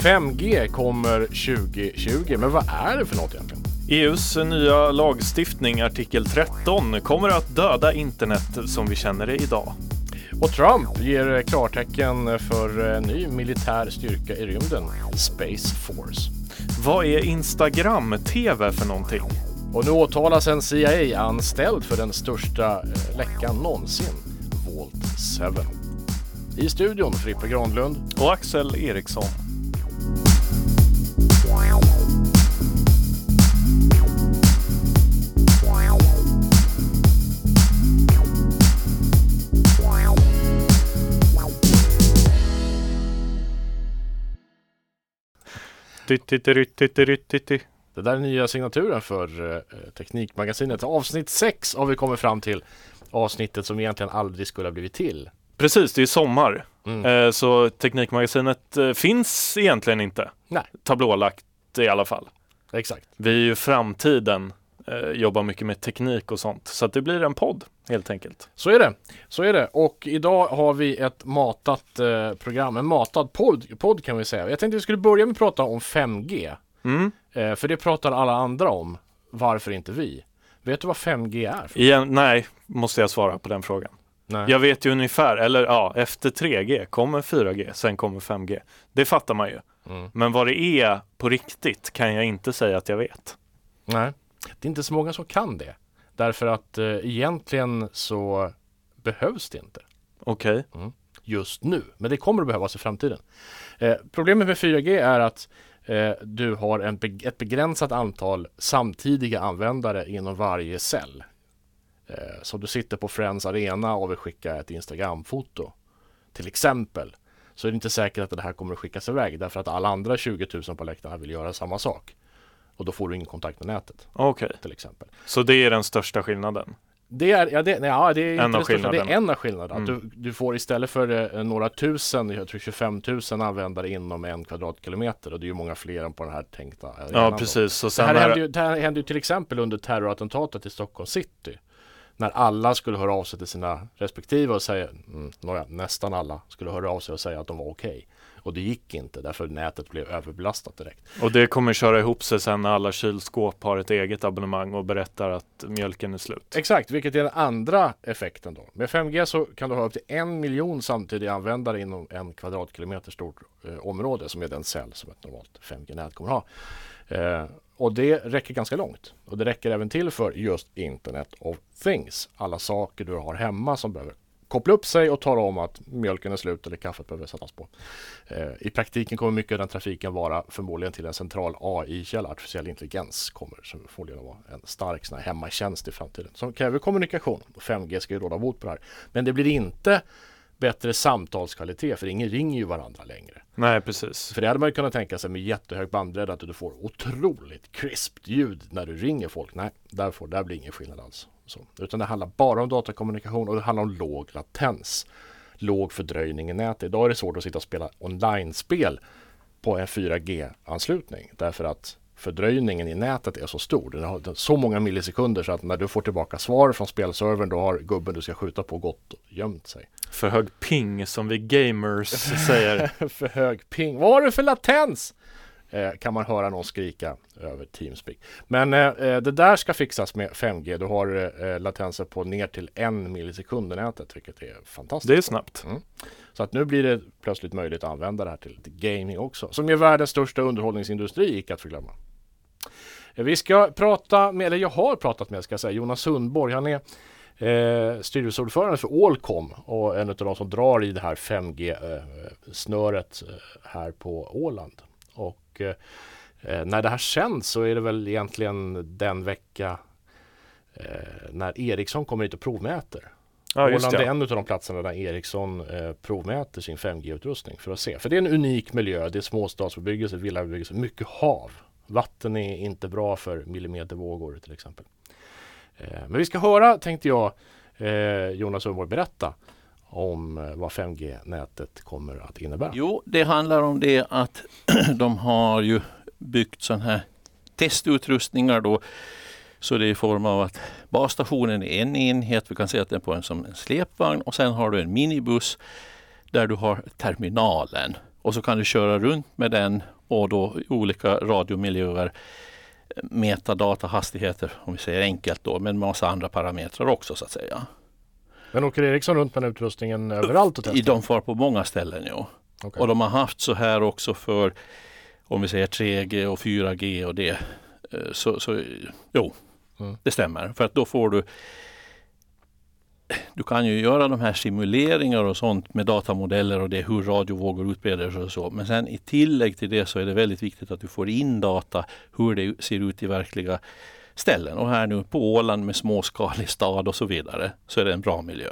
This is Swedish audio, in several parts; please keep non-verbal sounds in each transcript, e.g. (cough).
5G kommer 2020, men vad är det för något egentligen? EUs nya lagstiftning, artikel 13, kommer att döda internet som vi känner det idag. Och Trump ger klartecken för ny militär styrka i rymden, Space Force. Vad är Instagram-TV för någonting? Och nu åtalas en CIA-anställd för den största eh, läckan någonsin, Vault 7. I studion Frippe Granlund och Axel Eriksson. Det där är nya signaturen för eh, Teknikmagasinet. Avsnitt 6 har vi kommit fram till. Avsnittet som egentligen aldrig skulle ha blivit till. Precis, det är sommar. Mm. Eh, så Teknikmagasinet eh, finns egentligen inte. Nej. Tablålagt i alla fall. Exakt. Vi är ju framtiden, eh, jobbar mycket med teknik och sånt. Så att det blir en podd helt enkelt. Så är det. Så är det. Och idag har vi ett matat eh, program, en matad podd, podd kan vi säga. Jag tänkte vi skulle börja med att prata om 5G. Mm. Eh, för det pratar alla andra om. Varför inte vi? Vet du vad 5G är? Igen, nej, måste jag svara på den frågan. Nej. Jag vet ju ungefär, eller ja, efter 3G kommer 4G, sen kommer 5G. Det fattar man ju. Mm. Men vad det är på riktigt kan jag inte säga att jag vet. Nej, det är inte så många som kan det. Därför att eh, egentligen så behövs det inte. Okej. Okay. Mm. Just nu, men det kommer att behövas i framtiden. Eh, problemet med 4G är att eh, du har en be ett begränsat antal samtidiga användare inom varje cell. Eh, så du sitter på Friends Arena och vill skicka ett Instagramfoto till exempel så är det inte säkert att det här kommer att skickas iväg därför att alla andra 20 000 på läktarna vill göra samma sak. Och då får du ingen kontakt med nätet. Okej. Okay. Till exempel. Så det är den största skillnaden? Det är, ja, det, ja, det är en inte det, är en av skillnaderna. Mm. Du, du, får istället för eh, några tusen, jag tror 25 000 användare inom en kvadratkilometer och det är ju många fler än på den här tänkta Ja, precis. Sen det här, hände ju, det här hände ju till exempel under terrorattentatet i Stockholm city när alla skulle höra av sig till sina respektive och säga, mm, nåja, nästan alla skulle höra av sig och säga att de var okej. Okay. Och det gick inte därför nätet blev överbelastat direkt. Och det kommer köra ihop sig sen när alla kylskåp har ett eget abonnemang och berättar att mjölken är slut. Exakt, vilket är den andra effekten då. Med 5G så kan du ha upp till en miljon samtidiga användare inom en kvadratkilometer stort eh, område som är den cell som ett normalt 5G-nät kommer ha. Eh, och det räcker ganska långt. Och det räcker även till för just Internet of Things. Alla saker du har hemma som behöver koppla upp sig och tala om att mjölken är slut eller kaffet behöver sättas på. Eh, I praktiken kommer mycket av den trafiken vara förmodligen till en central AI-källa, artificiell intelligens kommer förmodligen att vara en stark sån här hemmatjänst i framtiden som kräver kommunikation. 5G ska ju råda bot på det här. Men det blir inte bättre samtalskvalitet för ingen ringer ju varandra längre. Nej precis. För det hade man ju kunnat tänka sig med jättehög bandbredd att du får otroligt krispt ljud när du ringer folk. Nej, där, får, där blir ingen skillnad alls. Så. Utan det handlar bara om datakommunikation och det handlar om låg latens. Låg fördröjning i nätet. Idag är det svårt att sitta och spela online-spel på en 4G-anslutning därför att fördröjningen i nätet är så stor. Den har så många millisekunder så att när du får tillbaka svar från spelservern då har gubben du ska skjuta på gått och gömt sig. För hög ping som vi gamers säger. (laughs) för hög ping. Vad har du för latens? Eh, kan man höra någon skrika över Teamspeak. Men eh, eh det där ska fixas med 5G. Du har eh, latenser på ner till en millisekund i nätet, vilket är fantastiskt. Det är snabbt. Mm. Så att nu blir det plötsligt möjligt att använda det här till, gaming också, som är världens största underhållningsindustri, icke att förglömma. Eh, vi ska prata med, eller jag har pratat med, ska jag säga, Jonas Sundborg. Han är eh, styrelseordförande för Allcom och en av de som drar i det här 5G-snöret eh, här på Åland. Och eh, eh, när det här sänds så är det väl egentligen den vecka eh, när Ericsson kommer hit och provmäter. Ja, Åland är en av de platserna där Ericsson eh, provmäter sin 5G-utrustning för att se. För det är en unik miljö. Det är småstadsbebyggelse, villabebyggelse, mycket hav. Vatten är inte bra för millimetervågor till exempel. Eh, men vi ska höra, tänkte jag, eh, Jonas Sundborg berätta om eh, vad 5G-nätet kommer att innebära. Jo, det handlar om det att (clears throat) de har ju byggt sådana här testutrustningar då. Så det är i form av att basstationen är en enhet, vi kan se att den är på en som en släpvagn och sen har du en minibuss där du har terminalen och så kan du köra runt med den och då olika radiomiljöer mäta datahastigheter, om vi säger enkelt då, med en massa andra parametrar också så att säga. Men åker Ericsson runt med den utrustningen överallt och testar? De far på många ställen, ja. Okay. Och de har haft så här också för om vi säger 3G och 4G och det. Eh, så, så jo, mm. det stämmer. För att då får du du kan ju göra de här simuleringar och sånt med datamodeller och det hur radiovågor utbreder sig och så. Men sen i tillägg till det så är det väldigt viktigt att du får in data hur det ser ut i verkliga ställen. Och här nu på Åland med småskalig stad och så vidare så är det en bra miljö.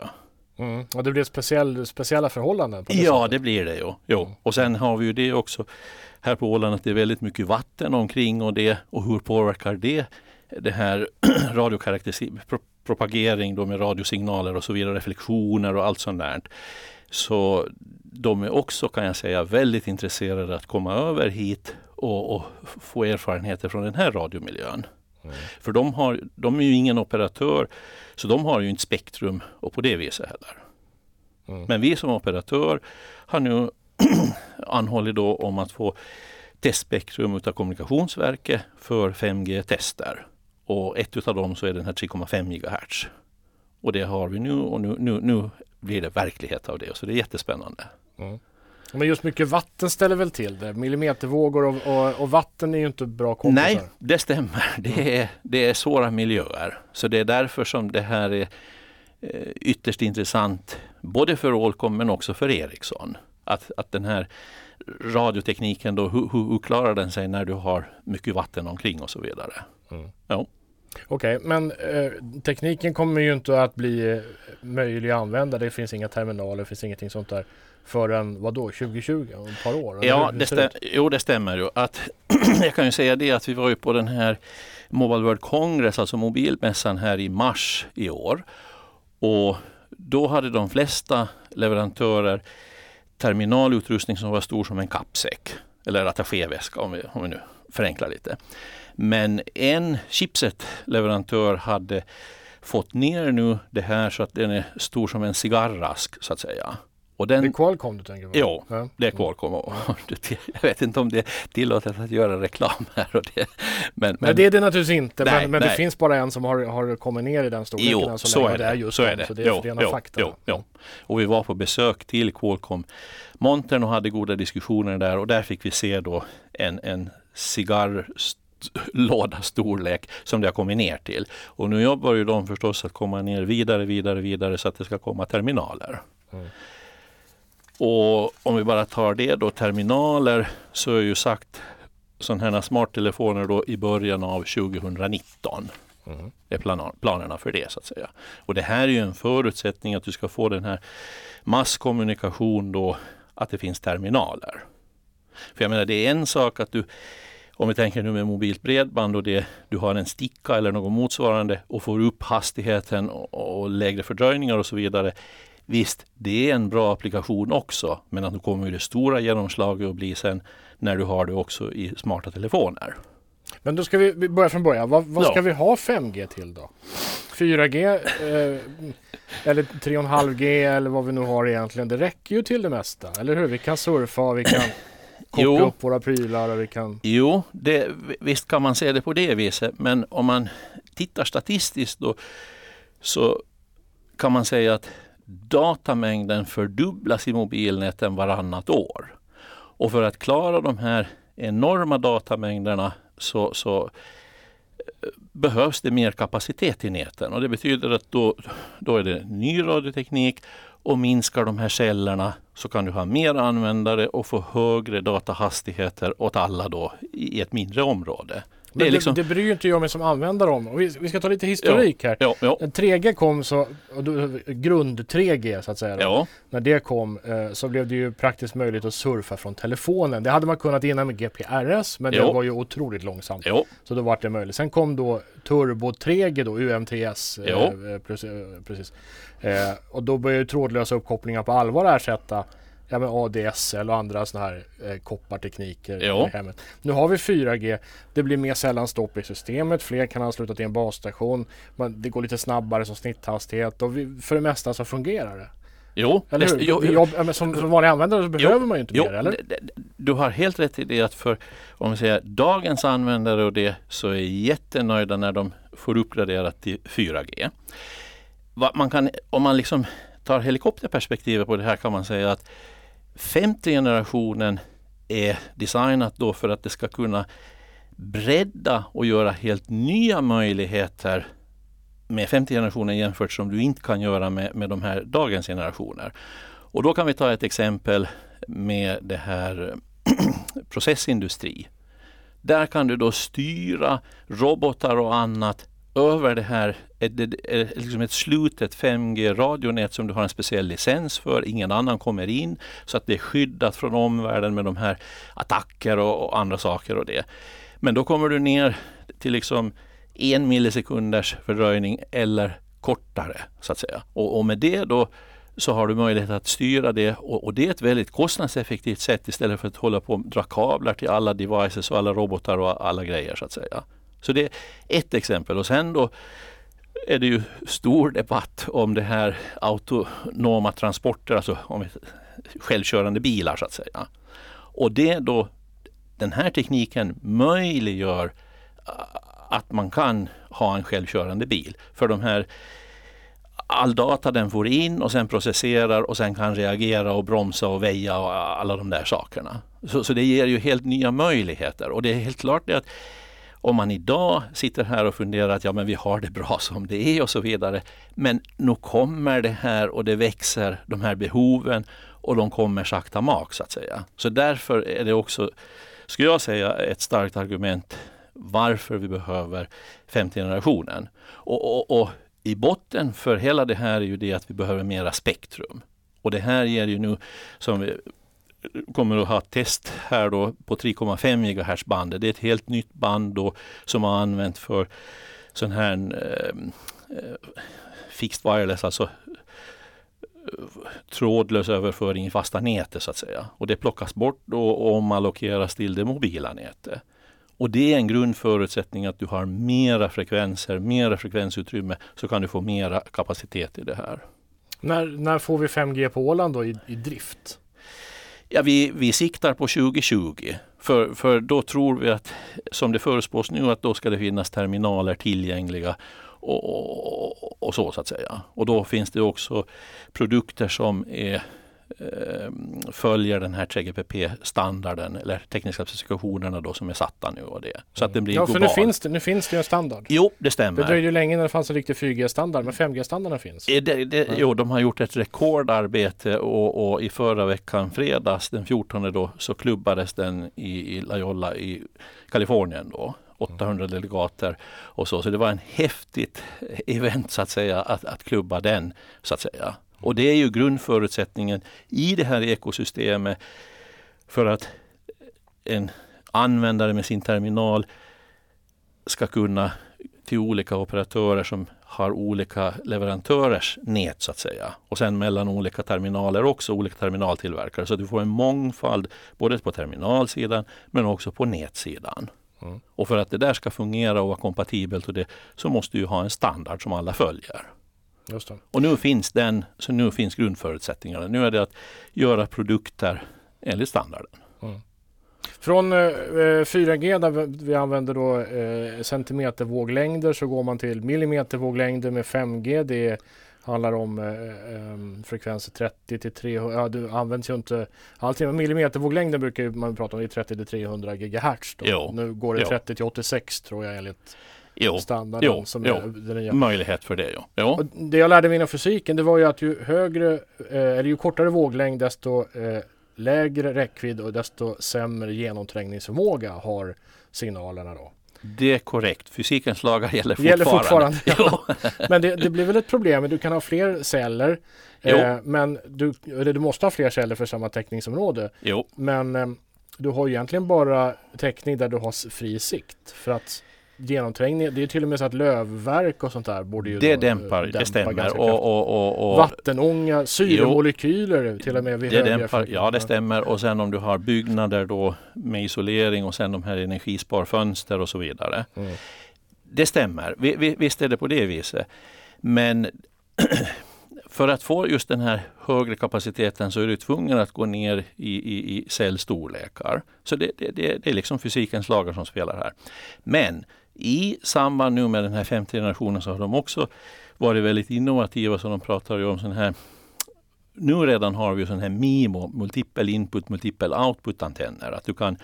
Mm. Och det blir speciell, speciella förhållanden? Det ja, sättet. det blir det ju. Jo. Mm. Och sen har vi ju det också här på Åland att det är väldigt mycket vatten omkring och det och hur påverkar det det här (clears throat) radiopropagering då med radiosignaler och så vidare, reflektioner och allt sånt där. Så de är också kan jag säga väldigt intresserade att komma över hit och, och få erfarenheter från den här radiomiljön. Mm. För de, har, de är ju ingen operatör så de har ju inte spektrum och på det viset heller. Mm. Men vi som operatör har nu (clears throat) anhållit då om att få testspektrum av Kommunikationsverket för 5G-tester. Och ett av dem så är den här 3,5 GHz. Och det har vi nu och nu, nu, nu blir det verklighet av det. Så det är jättespännande. Mm. Men just mycket vatten ställer väl till det? Millimetervågor och, och, och vatten är ju inte bra kompisar. Nej, det stämmer. (laughs) Det är, det är svåra miljöer. Så det är därför som det här är eh, ytterst intressant. Både för Ålcom men också för Ericsson. Att, att den här radiotekniken då, hur, hur, klarar den sig när du har mycket vatten omkring och så vidare. Mm. Ja. Okej, okay, men eh, tekniken kommer ju inte att bli eh, möjlig att använda. Det finns inga terminaler, det finns ingenting sånt där förrän vad då, 2020, om ett par år? Ja, det, stäm jo, det stämmer ju. Att, (clears throat) jag kan ju säga det att vi var ju på den här Mobile World Congress, alltså mobilmässan här i mars i år. Och då hade de flesta leverantörer terminalutrustning som var stor som en kappsäck. Eller attachéväska om vi, om vi nu förenklar lite. Men en chipset-leverantör hade fått ner nu det här så att den är stor som en cigarrask så att säga. Och den, det är Qualcomm du tänker på? Jo, ja. det är Qualcomm. (laughs) Jag vet inte om det är tillåtet att göra reklam här. Och det, men, men, det är det naturligtvis inte. Nej, men, men det finns bara en som har, har kommit ner i den storleken. Jo, så, så är det. det är just så är det. Så det är jo, rena jo, fakta. Jo, jo. Och vi var på besök till Qualcomm montern och hade goda diskussioner där och där fick vi se då en, en cigarr låda storlek som det har kommit ner till. Och nu jobbar ju de förstås att komma ner vidare, vidare, vidare så att det ska komma terminaler. Mm. Och om vi bara tar det då, terminaler, så är ju sagt sådana här smarttelefoner då i början av 2019. Mm. Det är planerna för det så att säga. Och det här är ju en förutsättning att du ska få den här masskommunikation då, att det finns terminaler. För jag menar det är en sak att du om vi tänker nu med mobilt bredband och det, du har en sticka eller något motsvarande och får upp hastigheten och, och lägre fördröjningar och så vidare. Visst, det är en bra applikation också, men att nu kommer det stora genomslaget att bli sen när du har det också i smarta telefoner. Men då ska vi börja från början. Vad, vad ska ja. vi ha 5G till då? 4G eh, eller 3,5G eller vad vi nu har egentligen. Det räcker ju till det mesta, eller hur? Vi kan surfa, vi kan koppla jo. upp våra prylar och vi kan... Jo, det, visst kan man se det på det viset, men om man tittar statistiskt då så kan man säga att datamängden fördubblas i mobilnäten varannat år. Och för att klara de här enorma datamängderna så, så eh, behövs det mer kapacitet i näten och det betyder att då, då är det ny radioteknik och minskar de här cellerna så kan du ha mer användare och få högre datahastigheter åt alla då i ett mindre område. Men det, liksom... det, det bryr inte jag mig som användare om. Vi, vi ska ta lite historik här. Ja, ja. 3G kom så, grund 3G så att säga. Ja. När det kom eh, så blev det ju praktiskt möjligt att surfa från telefonen. Det hade man kunnat innan med GPRS men det var ju otroligt långsamt. Så då var det möjligt. Sen kom då Turbo 3G då, UMTS. Eh, eh, precis. precis. Eh, och då började trådlösa uppkopplingar på allvar ersätta ja, men ADSL och andra sådana här eh, koppartekniker i hemmet. Nu har vi 4G. Det blir mer sällan stopp i systemet. Fler kan ansluta till en basstation. Man, det går lite snabbare som snitthastighet och vi, för det mesta så fungerar det. Jo, Eller hur? Jo, Jobb, som, som vanlig användare så behöver jo, man ju inte jo, mer, eller? Du har helt rätt i det att för om vi säger dagens användare och det så är jättenöjda när de får uppgraderat till 4G. Man kan, om man liksom tar helikopterperspektivet på det här kan man säga att femte generationen är designat då för att det ska kunna bredda och göra helt nya möjligheter med femte generationen jämfört som du inte kan göra med, med de här dagens generationer. Och då kan vi ta ett exempel med det här (clears throat) processindustri. Där kan du då styra robotar och annat över det här, ett, liksom ett slutet 5G-radionät som du har en speciell licens för. Ingen annan kommer in så att det är skyddat från omvärlden med de här attacker och, och andra saker och det. Men då kommer du ner till liksom en millisekunders fördröjning eller kortare så att säga. Och, och med det då så har du möjlighet att styra det och, och, det är ett väldigt kostnadseffektivt sätt istället för att hålla på och dra kablar till alla devices och alla robotar och alla grejer så att säga. Så det är ett exempel och sen då är det ju stor debatt om det här autonoma transporter, alltså om självkörande bilar så att säga. Och det då, den här tekniken möjliggör att man kan ha en självkörande bil. För de här all data den får in och sen processerar och sen kan reagera och bromsa och väja och alla de där sakerna. Så, så det ger ju helt nya möjligheter och det är helt klart det att om man idag sitter här och funderar att ja men vi har det bra som det är och så vidare. Men nu kommer det här och det växer de här behoven och de kommer sakta mak så att säga. Så därför är det också, skulle jag säga, ett starkt argument varför vi behöver femte generationen. Och, och, och, i botten för hela det här är ju det att vi behöver mera spektrum. Och det här ger ju nu, som vi kommer att ha test här då på 3,5 GHz bandet. Det är ett helt nytt band då som har använt för sån här eh, eh fixed wireless, alltså eh, trådlös överföring i fasta nätet så att säga. Och det plockas bort då och omallokeras till det mobila nätet. Och det är en grundförutsättning att du har mera frekvenser, mera frekvensutrymme så kan du få mera kapacitet i det här. När, när får vi 5G på Åland då i, i drift? Ja, vi, vi siktar på 2020. För, för då tror vi att, som det förespås nu, att då ska det finnas terminaler tillgängliga och, och, och, så så att säga. Och då finns det också produkter som är följer den här 3GPP-standarden eller tekniska specifikationerna då som är satta nu och det. Så att den blir Ja, för global. nu finns, det, nu finns det en standard. Jo, det stämmer. Det dröjde ju länge när det fanns en riktig 4G-standard, men 5G-standarden finns. Eh, det, det, ja. Jo, de har gjort ett rekordarbete och, och, i förra veckan, fredags den 14 då, så klubbades den i, i La Jolla i Kalifornien då. 800 mm. delegater och så. Så det var en häftigt event så att säga att, att klubba den så att säga. Och det är ju grundförutsättningen i det här ekosystemet för att en användare med sin terminal ska kunna till olika operatörer som har olika leverantörers nät så att säga. Och sen mellan olika terminaler också, olika terminaltillverkare. Så du får en mångfald både på terminalsidan men också på nätsidan. Mm. Och för att det där ska fungera och vara kompatibelt och det, så måste du ha en standard som alla följer. Och nu finns den, så nu finns grundförutsättningarna. Nu är det att göra produkter enligt standarden. Mm. Från eh, 4G där vi använder då eh, centimetervåglängder så går man till millimetervåglängder med 5G. Det handlar om eh, eh frekvenser 30 till 300. Ja, det används ju inte allting. Millimetervåglängden brukar man prata om. Är 30 till 300 GHz. Nu går det jo. 30 till 86 tror jag enligt jo, standarden jo, som jo, är den nya. Möjlighet för det, ja. Jo. det jag lärde mig inom fysiken det var ju att ju högre, eh, eller ju kortare våglängd desto eh, lägre räckvidd och desto sämre genomträngningsförmåga har signalerna då. Det är korrekt. Fysikens lagar gäller fortfarande. Gäller fortfarande (laughs) men det, det, blir väl ett problem. Du kan ha fler celler. Eh, men du, du måste ha fler celler för samma täckningsområde. Jo. Men eh, du har egentligen bara täckning där du har fri sikt. För att genomträngning. Det är till och med så att lövverk och sånt där borde ju Det då, dämpar, dämpa det stämmer. Och, och, och, och, Vattenånga, syremolekyler jo, till och med. Vid det dämpar, ja det stämmer och sen om du har byggnader då med isolering och sen de här energisparfönster och så vidare. Mm. Det stämmer, visst är det på det viset. Men (clears throat) för att få just den här högre kapaciteten så är du tvungen att gå ner i, i, i cellstorlekar. Så det, det, det är liksom fysikens lagar som spelar här. Men i samband nu med den här femte generationen så har de också varit väldigt innovativa. Så de pratar ju om sån här nu redan har vi sån här MIMO, multipel input, multipel output antenner. Att du kan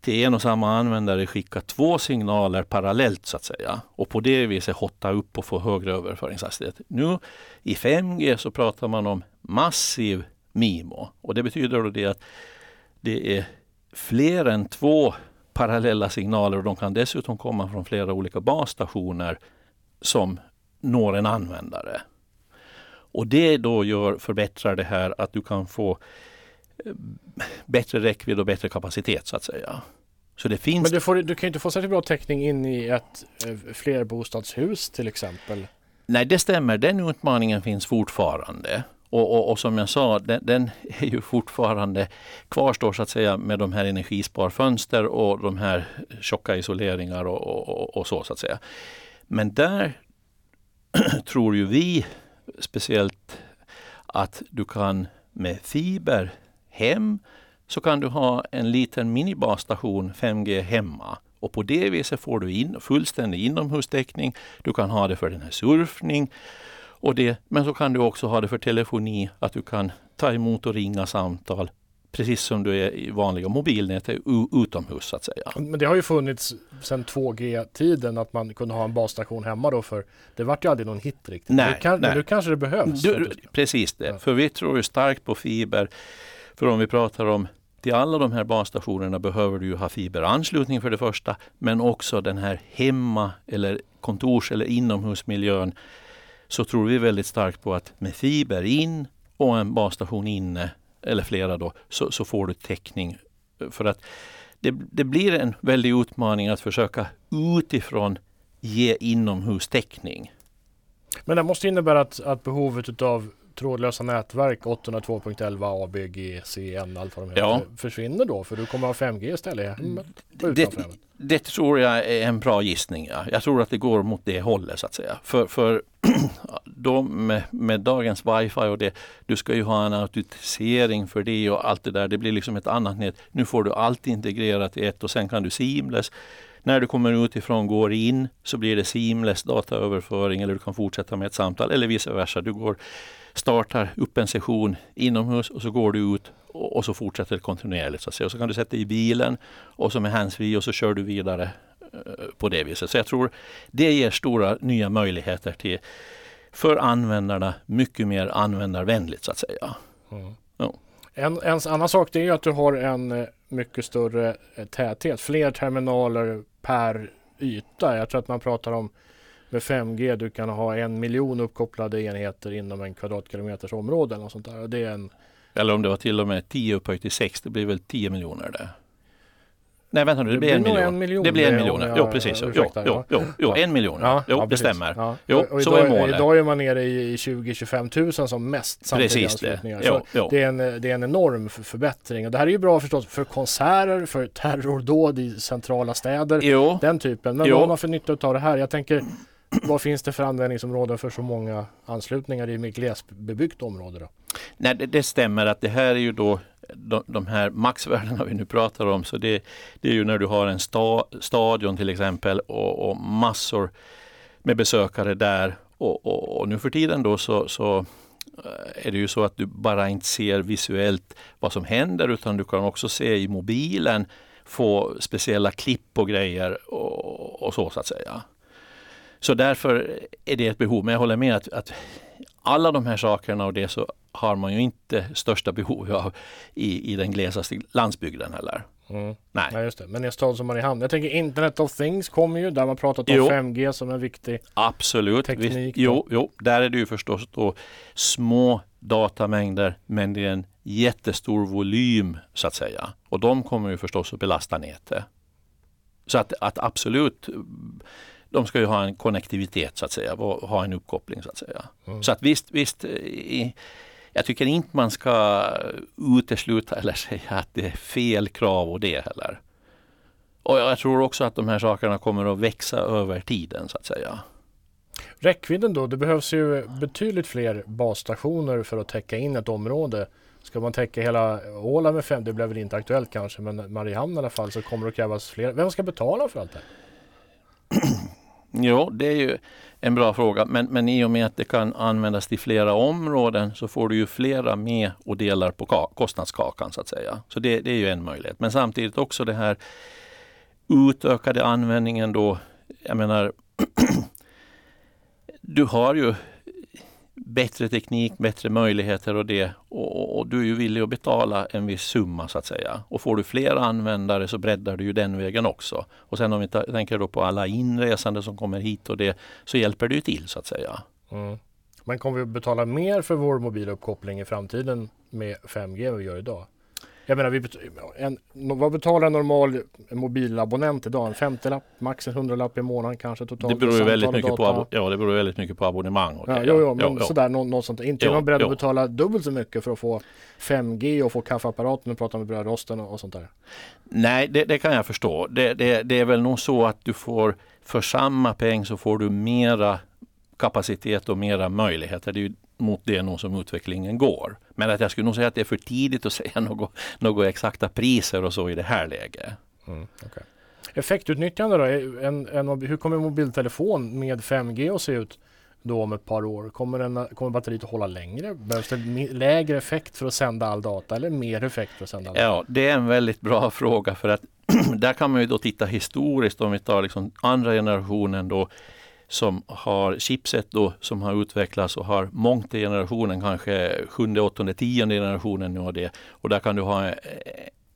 till en och samma användare skicka två signaler parallellt så att säga. Och på det viset hotta upp och få högre överföringshastighet. Nu i 5G så pratar man om massiv MIMO. Och det betyder då det att det är fler än två parallella signaler och de kan dessutom komma från flera olika basstationer som når en användare. Och det då gör, förbättrar det här att du kan få eh, bättre räckvidd och bättre kapacitet så att säga. Så det finns... Men du, får, du kan inte få särskilt bra täckning in i ett eh, flerbostadshus till exempel? Nej, det stämmer. Den utmaningen finns fortfarande. Och, och, och, som jag sa, den, den, (laughs) är ju fortfarande kvarstår så att säga med de här energisparfönster och de här tjocka isoleringar och, och så så att säga. Men där (clears throat) tror ju vi speciellt att du kan med fiber hem så kan du ha en liten minibasstation, 5G hemma. Och på det viset får du in fullständig inomhustäckning. Du kan ha det för den här surfning. Och det, men så kan du också ha det för telefoni, att du kan ta emot och ringa samtal precis som du är i vanliga mobilnät utomhus så att säga. Men det har ju funnits sedan 2G-tiden att man kunde ha en basstation hemma då för det vart ju aldrig någon hit riktigt. Nej, kan, nej. nu kanske det behövs. Du, precis det, ja. för vi tror ju starkt på fiber. För om vi pratar om till alla de här basstationerna behöver du ju ha fiberanslutning för det första, men också den här hemma eller kontors eller inomhusmiljön. Så tror vi väldigt starkt på att med fiber in och en basstation inne eller flera då, så, så får du täckning. För att det, det, blir en väldig utmaning att försöka utifrån ge inomhustäckning. Men det måste innebära att, att behovet av trådlösa nätverk 802.11 A, B, G, C, N, allt vad de heter, ja. försvinner då? För du kommer ha 5G istället det, det tror jag är en bra gissning. Ja. Jag tror att det går mot det hållet så att säga. För, för (clears throat) då med, med, dagens wifi och det, du ska ju ha en autentisering för det och allt det där. Det blir liksom ett annat nät. Nu får du allt integrerat i ett och sen kan du seamless. När du kommer utifrån, går in, så blir det seamless dataöverföring eller du kan fortsätta med ett samtal eller vice versa. Du går, startar upp en session inomhus och så går du ut och, och så fortsätter det kontinuerligt. Så, att säga. Och så kan du sätta i bilen och så med handsfree och så kör du vidare eh, på det viset. Så jag tror det ger stora nya möjligheter till för användarna mycket mer användarvänligt så att säga. Mm. Ja. En, en annan sak det är att du har en eh, mycket större eh, täthet, fler terminaler per yta. Jag tror att man pratar om med 5G du kan ha en miljon uppkopplade enheter inom en kvadratkilometers område. Och sånt där. Det är en... Eller om det var till och med 10 upphöjt till 6, det blir väl 10 miljoner det. Nej, vänta nu, det, det blir en miljon. en miljon. Det blir en miljon. Jag, jo, precis. Ursäkta, jo, jo, jo, jo, en miljon. Ja, jo, ja, det stämmer. Ja. Jo, och, och så idag, är målet. Idag är man nere i 20-25 tusen som mest Precis det. Jo, jo. det, är en, det är en enorm förbättring. Och det här är ju bra förstås för konserter, för terrordåd i centrala städer. Jo. Den typen. Men jo. vad har man för nytta av det här? Jag tänker vad finns det för användningsområden för så många anslutningar i ett glesbebyggt område? Då? Nej, det, det, stämmer att det här är ju då de, de här maxvärdena vi nu pratar om. Så det, det är ju när du har en sta, stadion till exempel och, och massor med besökare där. Och, och, och, nu för tiden då så, så eh, är det ju så att du bara inte ser visuellt vad som händer utan du kan också se i mobilen få speciella klipp och grejer och, och så så att säga. Så därför är det ett behov. Men jag håller med att, att alla de här sakerna och det så har man ju inte största behov av i, i den glesaste landsbygden heller. Mm. Nej. Nej, just det. Men i en stad som Mariehamn. Jag tänker Internet of Things kommer ju. Där man pratat om jo. 5G som en viktig Absolut. teknik. jo, jo, där är det ju förstås då små datamängder men det är en jättestor volym så att säga. Och de kommer ju förstås att belasta nätet. Så att, att absolut de ska ju ha en konnektivitet så att säga, ha en uppkoppling så att säga. Mm. Så att visst, visst i, jag tycker inte man ska utesluta eller (laughs) säga att det är fel krav och det heller. Och jag tror också att de här sakerna kommer att växa över tiden så att säga. Räckvidden då? Det behövs ju betydligt fler basstationer för att täcka in ett område. Ska man täcka hela Åland med fem, det blir väl inte aktuellt kanske, men Mariehamn i alla fall så kommer det att krävas fler. Vem ska betala för allt det här? Jo, det är ju en bra fråga. Men, men i och med att det kan användas till flera områden så får du ju flera med och delar på kostnadskakan så att säga. Så det, det är ju en möjlighet. Men samtidigt också det här utökade användningen då. Jag menar, (clears throat) du har ju bättre teknik, bättre möjligheter och det. Och, och, du är ju villig att betala en viss summa så att säga. Och får du fler användare så breddar du ju den vägen också. Och sen om vi tänker då på alla inresande som kommer hit och det så hjälper det ju till så att säga. Mm. Men kommer vi betala mer för vår mobiluppkoppling i framtiden med 5G än vi gör idag? Jag menar, vi en, vad betalar en normal mobilabonnent idag? En 50-lapp, max en 100-lapp i månaden kanske totalt? Det beror ju väldigt mycket, på, ja, det beror väldigt mycket på abonnemang. Och ja, jo, jo, men jo, sådär, något, något sånt. Inte är man beredd att betala dubbelt så mycket för att få 5G och få kaffeapparaten och prata med brödrosten och, och sånt där? Nej, det, det kan jag förstå. Det, det, det är väl nog så att du får för samma peng så får du mera kapacitet och mera möjligheter. Det är ju mot det nog som utvecklingen går. Men att jag skulle nog säga att det är för tidigt att (laughs) säga något, något exakta priser och så i det här läget. Mm, okay. Effektutnyttjande då? En, en, hur kommer en mobiltelefon med 5G att se ut då om ett par år? Kommer, den, kommer batteriet att hålla längre? Behövs det lägre effekt för att sända all data eller mer effekt för att sända all data? Ja, det är en väldigt bra (laughs) fråga för att (clears throat) där kan man ju då titta historiskt om vi tar liksom andra generationen då som har chipset då som har utvecklats och har mångt i generationen, kanske sjunde, åttonde, tionde generationen nu och det. Och där kan du ha eh,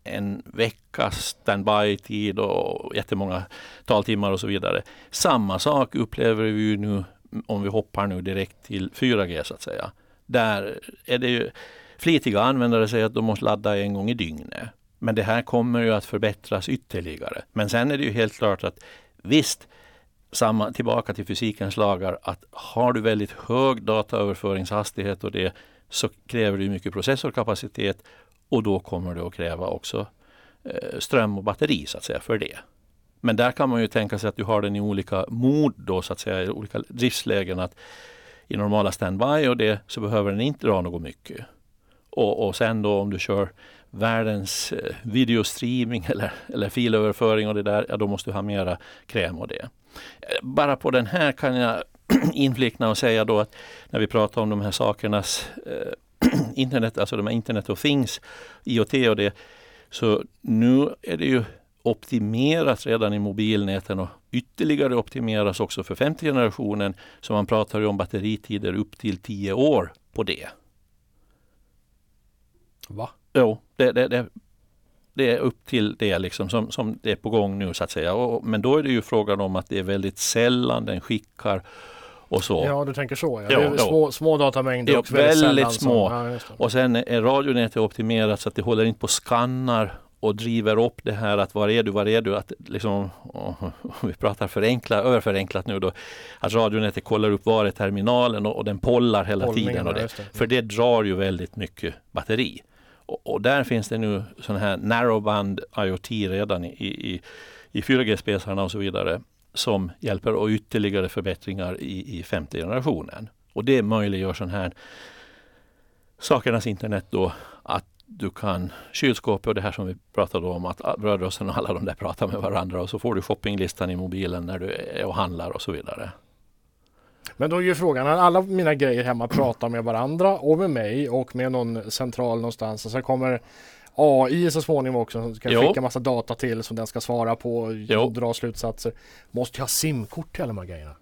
en veckas standby-tid och jättemånga taltimmar och så vidare. Samma sak upplever vi nu om vi hoppar nu direkt till 4G så att säga. Där är det ju flitiga användare säger att de måste ladda en gång i dygnet. Men det här kommer ju att förbättras ytterligare. Men sen är det ju helt klart att visst, samma, tillbaka till fysikens lagar att har du väldigt hög dataöverföringshastighet och det så kräver det mycket processorkapacitet och då kommer det att kräva också eh, ström och batteri så att säga för det. Men där kan man ju tänka sig att du har den i olika mod då så att säga, i olika driftslägen. Att I normala standby och det så behöver den inte dra något mycket. Och, och sen då om du kör världens eh, videostreaming (laughs) eller, eller filöverföring och det där, ja då måste du ha mera kräm och det. Bara på den här kan jag (clears throat) inflikna och säga då att när vi pratar om de här sakernas eh, (clears throat) internet, alltså de här internet of things, IoT och det, så nu är det ju optimerat redan i mobilnäten och ytterligare optimeras också för femte generationen. Så man pratar ju om batteritider upp till tio år på det. Va? Jo, det, det, det, det är upp till det liksom som, som det är på gång nu så att säga. Och, men då är det ju frågan om att det är väldigt sällan den skickar och så. Ja, du tänker så. Ja. Jo, är små, små datamängder och väldigt, väldigt små. Ja, och sen är radionätet optimerat så att det håller inte på skannar och driver upp det här att var är du, var är du? Att liksom, om (laughs) vi pratar förenkla, överförenklat nu då, att radionätet kollar upp var är terminalen och, och den pollar hela Pollningen, tiden. Och det. det. För det drar ju väldigt mycket batteri. Och, och där finns det nu sån här narrowband IoT redan i, i, i 4G-spesarna och så vidare som hjälper och ytterligare förbättringar i, i femte generationen. Och det möjliggör sån här sakernas internet då att du kan kylskåpet och det här som vi pratade om att brödrosten och alla de där pratar med varandra och så får du shoppinglistan i mobilen när du är och handlar och så vidare. Men då är ju frågan, alla mina grejer hemma pratar med varandra och med mig och med någon central någonstans och sen kommer AI så småningom också som ska jo. skicka massa data till som den ska svara på och dra slutsatser. Måste jag ha simkort till alla de här grejerna?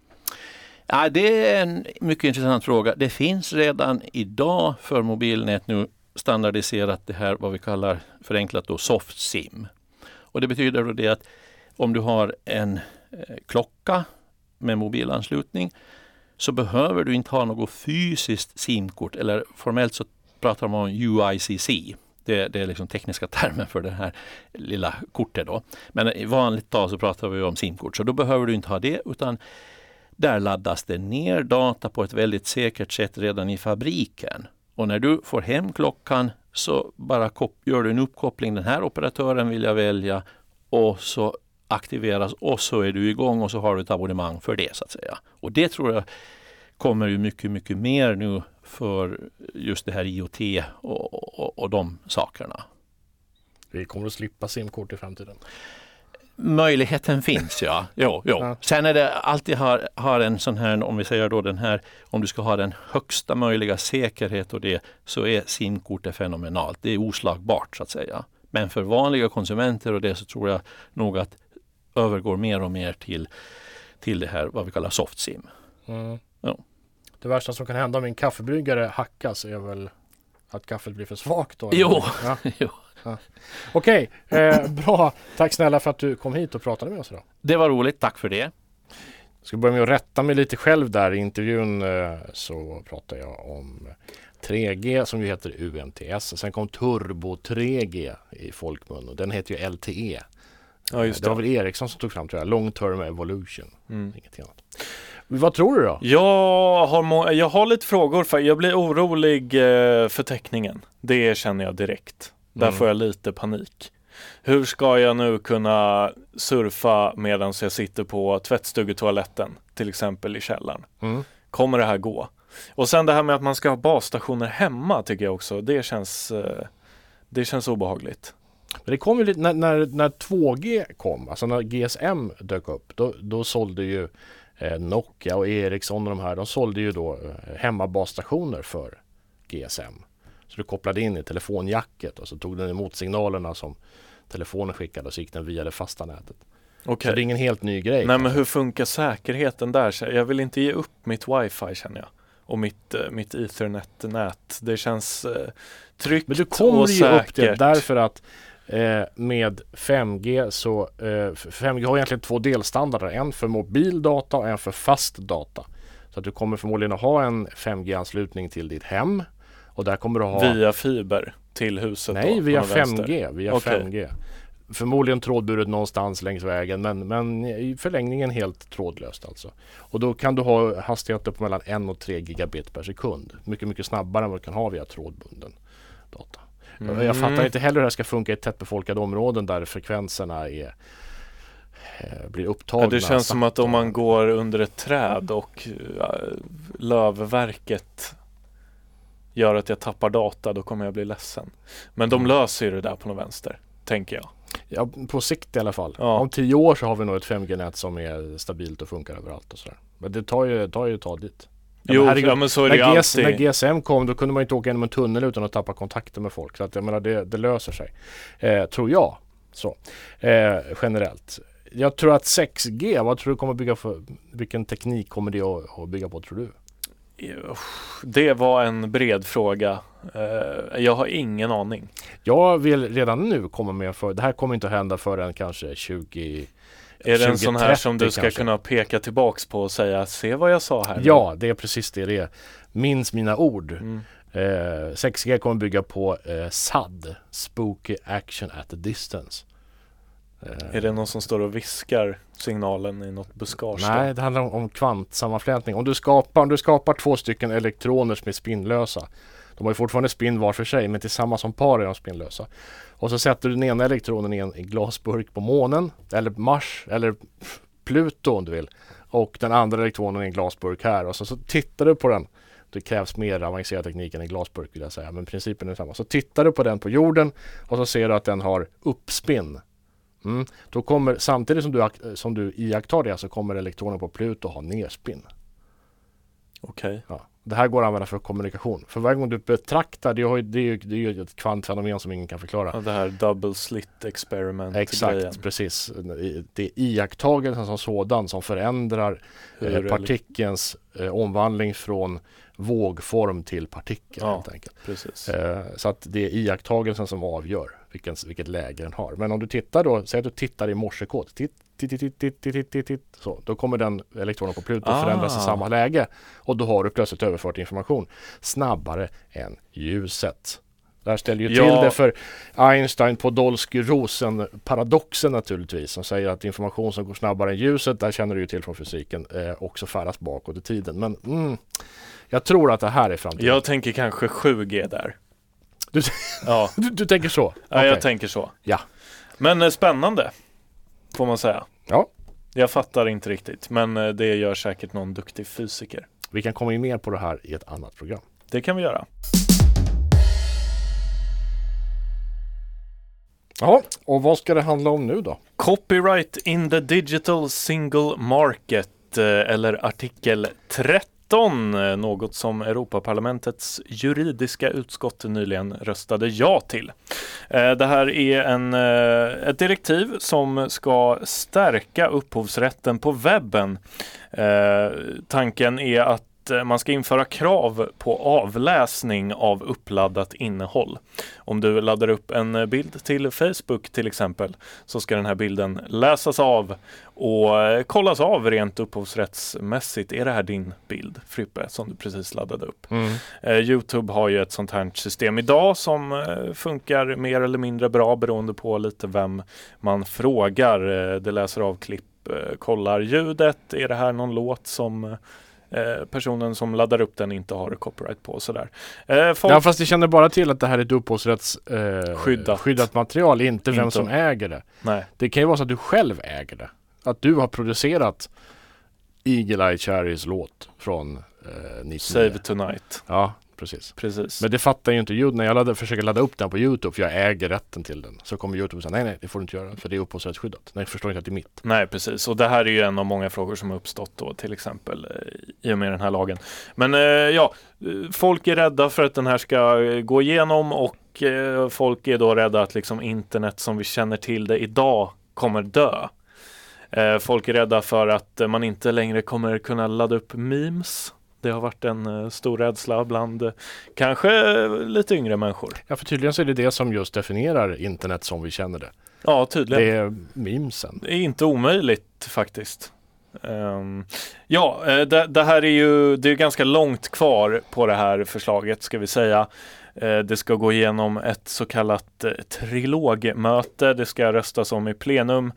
Ja, det är en mycket intressant fråga. Det finns redan idag för mobilnät nu standardiserat det här vad vi kallar förenklat då soft sim. Och det betyder då det att om du har en eh, klocka med mobilanslutning så behöver du inte ha något fysiskt simkort eller formellt så pratar man om UICC. Det, det är liksom tekniska (laughs) termer för det här lilla kortet. Då. Men i vanligt tal så pratar vi om simkort så då behöver du inte ha det utan där laddas det ner data på ett väldigt säkert sätt redan i fabriken. Och när du får hem klockan så bara gör du en uppkoppling. Den här operatören vill jag välja och så aktiveras och så är du igång och så har du ett abonnemang för det så att säga. Och det tror jag kommer ju mycket, mycket mer nu för just det här IoT och, och, och de sakerna. Vi kommer att slippa simkort i framtiden. Möjligheten finns ja. (laughs) Jo, jo. Ja. Sen är det alltid har, har en sån här, om vi säger då den här, om du ska ha den högsta möjliga säkerhet och det, så är simkortet fenomenalt. Det är oslagbart så att säga. Men för vanliga konsumenter och det så tror jag nog att övergår mer och mer till, till det här vad vi kallar soft sim. Mm. Ja. Det värsta som kan hända om en kaffebryggare hackas är väl att kaffet blir för svagt då? Jo, ja. (laughs) jo. Ja. Okej, eh, bra. Tack snälla för att du kom hit och pratade med oss idag. Det var roligt, tack för det. Jag ska börja med att rätta mig lite själv där. I intervjun eh, så pratade jag om 3G som ju heter UMTS. Sen kom Turbo 3G i folkmun och den heter ju LTE. Ja, just det. det var väl Ericsson som tog fram tror jag, Long Term Evolution. Mm. Inget annat. Vad tror du då? Jag har, jag har lite frågor. För jag blir orolig eh, för täckningen. Det känner jag direkt. Där mm. får jag lite panik. Hur ska jag nu kunna surfa medan jag sitter på tvättstugetoaletten, till exempel i källaren? Mm. Kommer det här gå? Och sen det här med att man ska ha basstationer hemma tycker jag också, det känns, eh, det känns obehagligt. Men det kom ju lite, när, när, när 2G kom, alltså när GSM dök upp, då, då sålde ju eh, Nokia och Ericsson och de här, de sålde ju då eh, hemmabasstationer för GSM. Så du kopplade in i telefonjacket och så tog den emot signalerna som telefonen skickade och så gick den via det fasta nätet. Okay. Så det är ingen helt ny grej. Nej men hur funkar säkerheten där? Jag vill inte ge upp mitt wifi känner jag. Och mitt, eh, mitt ethernet-nät. Det känns eh, tryggt Men du kommer och ju säkert. upp det därför att eh, med 5G så eh, 5G har egentligen två delstandarder. En för mobil data och en för fast data. Så att du kommer förmodligen att ha en 5G-anslutning till ditt hem och där kommer du ha... Via fiber till huset? Nej, då, via 5G. Via okay. 5G. Förmodligen trådburet någonstans längs vägen men, men i förlängningen helt trådlöst alltså. Och då kan du ha hastigheter på mellan 1 och 3 gigabit per sekund. Mycket, mycket snabbare än vad du kan ha via trådbunden data. Mm. Jag fattar inte heller hur det ska funka i tättbefolkade områden där frekvenserna är eh, blir upptagna. Ja, det känns som att om man går under ett träd och uh, lövverket gör att jag tappar data, då kommer jag bli ledsen. Men de mm. löser ju det där på något vänster, tänker jag. Ja, på sikt i alla fall. Ja. Om tio år så har vi nog ett 5G-nät som är stabilt och funkar överallt och sådär. Men det tar ju, tar ju ett tag dit. Jo, men, ja, men så är det när, GS, när GSM kom då kunde man inte åka genom en tunnel utan att tappa kontakten med folk. Så att jag menar det, det löser sig. Eh, tror jag. Så. Eh, generellt. Jag tror att 6G, vad tror du kommer bygga för, vilken teknik kommer det att, att bygga på tror du? Det var en bred fråga. Eh, jag har ingen aning. Jag vill redan nu komma med för det här kommer inte att hända förrän kanske 20 är det en sån här som du ska kanske. kunna peka tillbaks på och säga se vad jag sa här? Ja, det är precis det det är. Minns mina ord. Mm. Eh, 6G kommer bygga på eh, SAD, Spooky Action at a Distance. Eh. Är det någon som står och viskar signalen i något buskage? Nej, det handlar om, om kvantsammanflätning. Om du, skapar, om du skapar två stycken elektroner som är spinnlösa. De har ju fortfarande spinn var för sig men tillsammans som par är de spinnlösa. Och så sätter du den ena elektronen i en glasburk på månen eller Mars eller Pluto om du vill. Och den andra elektronen i en glasburk här och så, så tittar du på den. Det krävs mer avancerad teknik än en glasburk vill jag säga men principen är samma. Så tittar du på den på jorden och så ser du att den har uppspinn. Mm. Då kommer, samtidigt som du, som du iakttar det så kommer elektronen på Pluto ha nerspinn. Okej. Okay. Ja. Det här går att använda för kommunikation. För varje gång du betraktar, det är ju, det är ju, det är ju ett kvantfenomen som ingen kan förklara. Ja, det här double slit experiment. Exakt, grejen. precis. Det är iakttagelsen som sådan som förändrar eh, partikelns eh, omvandling från vågform till partikel. Ja, helt enkelt. Precis. Eh, så att det är iakttagelsen som avgör vilken, vilket läge den har. Men om du tittar då, säg att du tittar i morsekod. Titt, titt, titt, titt, titt, titt, titt, så, då kommer den elektronen på Pluto ah. förändras i samma läge. Och då har du plötsligt överfört information snabbare än ljuset. Det här ställer ju ja. till det för Einstein Podolsky-Rosen-paradoxen naturligtvis som säger att information som går snabbare än ljuset, där känner du ju till från fysiken, eh, också färdas bakåt i tiden. Men mm, jag tror att det här är framtiden. Jag tänker kanske 7G där. Du, ja. du, du tänker så? Ja, okay. jag tänker så. Ja. Men spännande. Får man säga. Ja. Jag fattar inte riktigt, men eh, det gör säkert någon duktig fysiker. Vi kan komma in mer på det här i ett annat program. Det kan vi göra. Ja, och vad ska det handla om nu då? Copyright in the digital single market eh, eller artikel 30 19, eh, något som Europaparlamentets juridiska utskott nyligen röstade ja till. Eh, det här är en, eh, ett direktiv som ska stärka upphovsrätten på webben. Tanken är att Eh, man ska införa krav på avläsning av uppladdat innehåll. Om du laddar upp en eh, bild till Facebook till exempel så ska den här bilden läsas av och eh, kollas av rent upphovsrättsmässigt. Är det här din bild Frippe som du precis laddade upp? Mm. Youtube har ju ett sånt här system idag som funkar mer eller mindre bra beroende på lite vem man frågar. Det läser av klipp, kollar ljudet. Är det här någon låt som Eh, personen som laddar upp den inte har copyright på. Sådär. Eh, folk... Ja fast det känner bara till att det här är ett upphovsrättsskyddat eh, skyddat material, inte vem som äger det. Nej. Det kan ju vara så att du själv äger det. Att du har producerat Eagle Eye Cherries låt från eh, 99. Save Tonight. Ja, precis. precis. Men det fattar ju inte Youtube. När jag laddar, försöker ladda upp den på Youtube för jag äger rätten till den. Så kommer Youtube säga nej, nej, det får du inte göra för det är upphovsrättsskyddat. Nej, jag förstår inte att det är mitt. Nej, precis. Och det här är ju en av många frågor som har uppstått då till exempel eh, i och med den här lagen. Men eh, ja, folk är rädda för att den här ska gå igenom och eh, folk är då rädda att liksom internet som vi känner till det idag kommer dö. Eh, folk är rädda för att man inte längre kommer kunna ladda upp memes det har varit en uh, stor rädsla bland uh, kanske uh, lite yngre människor. Ja, för tydligen så är det det som just definierar internet som vi känner det. Ja, tydligen. Det är memesen. Det är inte omöjligt faktiskt. Um, ja, det, det, här är ju det är ganska långt kvar på det här förslaget ska vi säga. Det ska gå igenom ett så kallat trilogmöte. Det ska röstas om i plenum.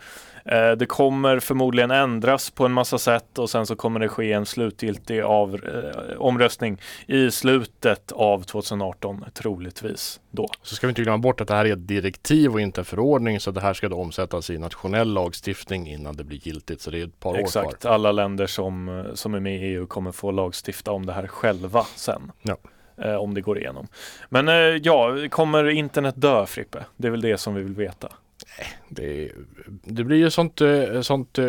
Eh, det kommer förmodligen ändras på en massa sätt och sen så kommer det ske en slutgiltig av, eh, omröstning i slutet av 2018 troligtvis då. Så ska vi inte glömma bort att det här är ett direktiv och inte en förordning så det här ska då omsättas i nationell lagstiftning innan det blir giltigt så det är ett par Exakt. år kvar. Exakt, alla länder som, som är med i EU kommer få lagstifta om det här själva sen. Ja eh, om det går igenom. Men eh, ja, kommer internet dö Frippe? Det är väl det som vi vill veta. Eh, det, det blir ju sånt, eh, sånt eh,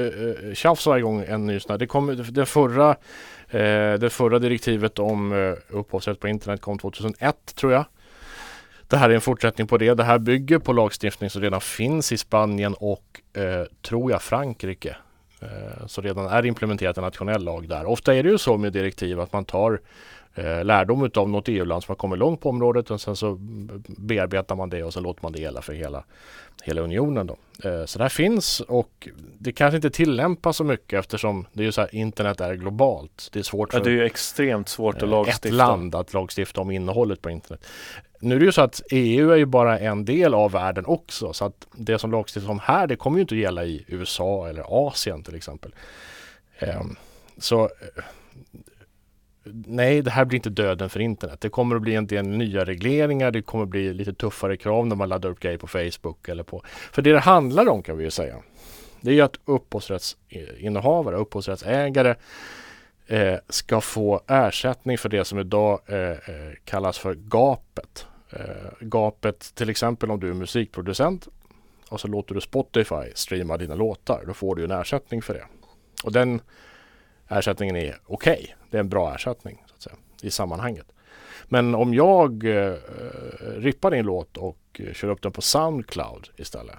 tjafs varje gång en ny Det kom, det, förra, det förra direktivet om upphovsrätt på internet kom 2001 tror jag. Det här är en fortsättning på det. Det här bygger på lagstiftning som redan finns i Spanien och tror jag Frankrike. Så redan är implementerat en nationell lag där. Ofta är det ju så med direktiv att man tar lärdom av något EU-land som har kommit långt på området och sen så bearbetar man det och så låter man det gälla för hela, hela unionen. Då. Eh, så det här finns och det kanske inte tillämpas så mycket eftersom det är ju så här, internet är globalt. Det är svårt för ja, det är extremt svårt att eh, lagstifta. ett land att lagstifta om innehållet på internet. Nu är det ju så att EU är ju bara en del av världen också så att det som lagstiftas om här det kommer ju inte att gälla i USA eller Asien till exempel. Um, så nej, det här blir inte döden för internet. Det kommer att bli en del nya regleringar. Det kommer att bli lite tuffare krav när man laddar upp grejer på Facebook eller på. För det det handlar om kan vi ju säga. Det är ju att upphovsrättsinnehavare, upphovsrättsägare eh, ska få ersättning för det som idag eh, eh, kallas för gapet. Eh, gapet till exempel om du är musikproducent och så låter du Spotify streama dina låtar. Då får du en ersättning för det. Och den ersättningen är okej. Okay. Det är en bra ersättning så att säga, i sammanhanget. Men om jag eh, rippar din låt och eh, kör upp den på Soundcloud istället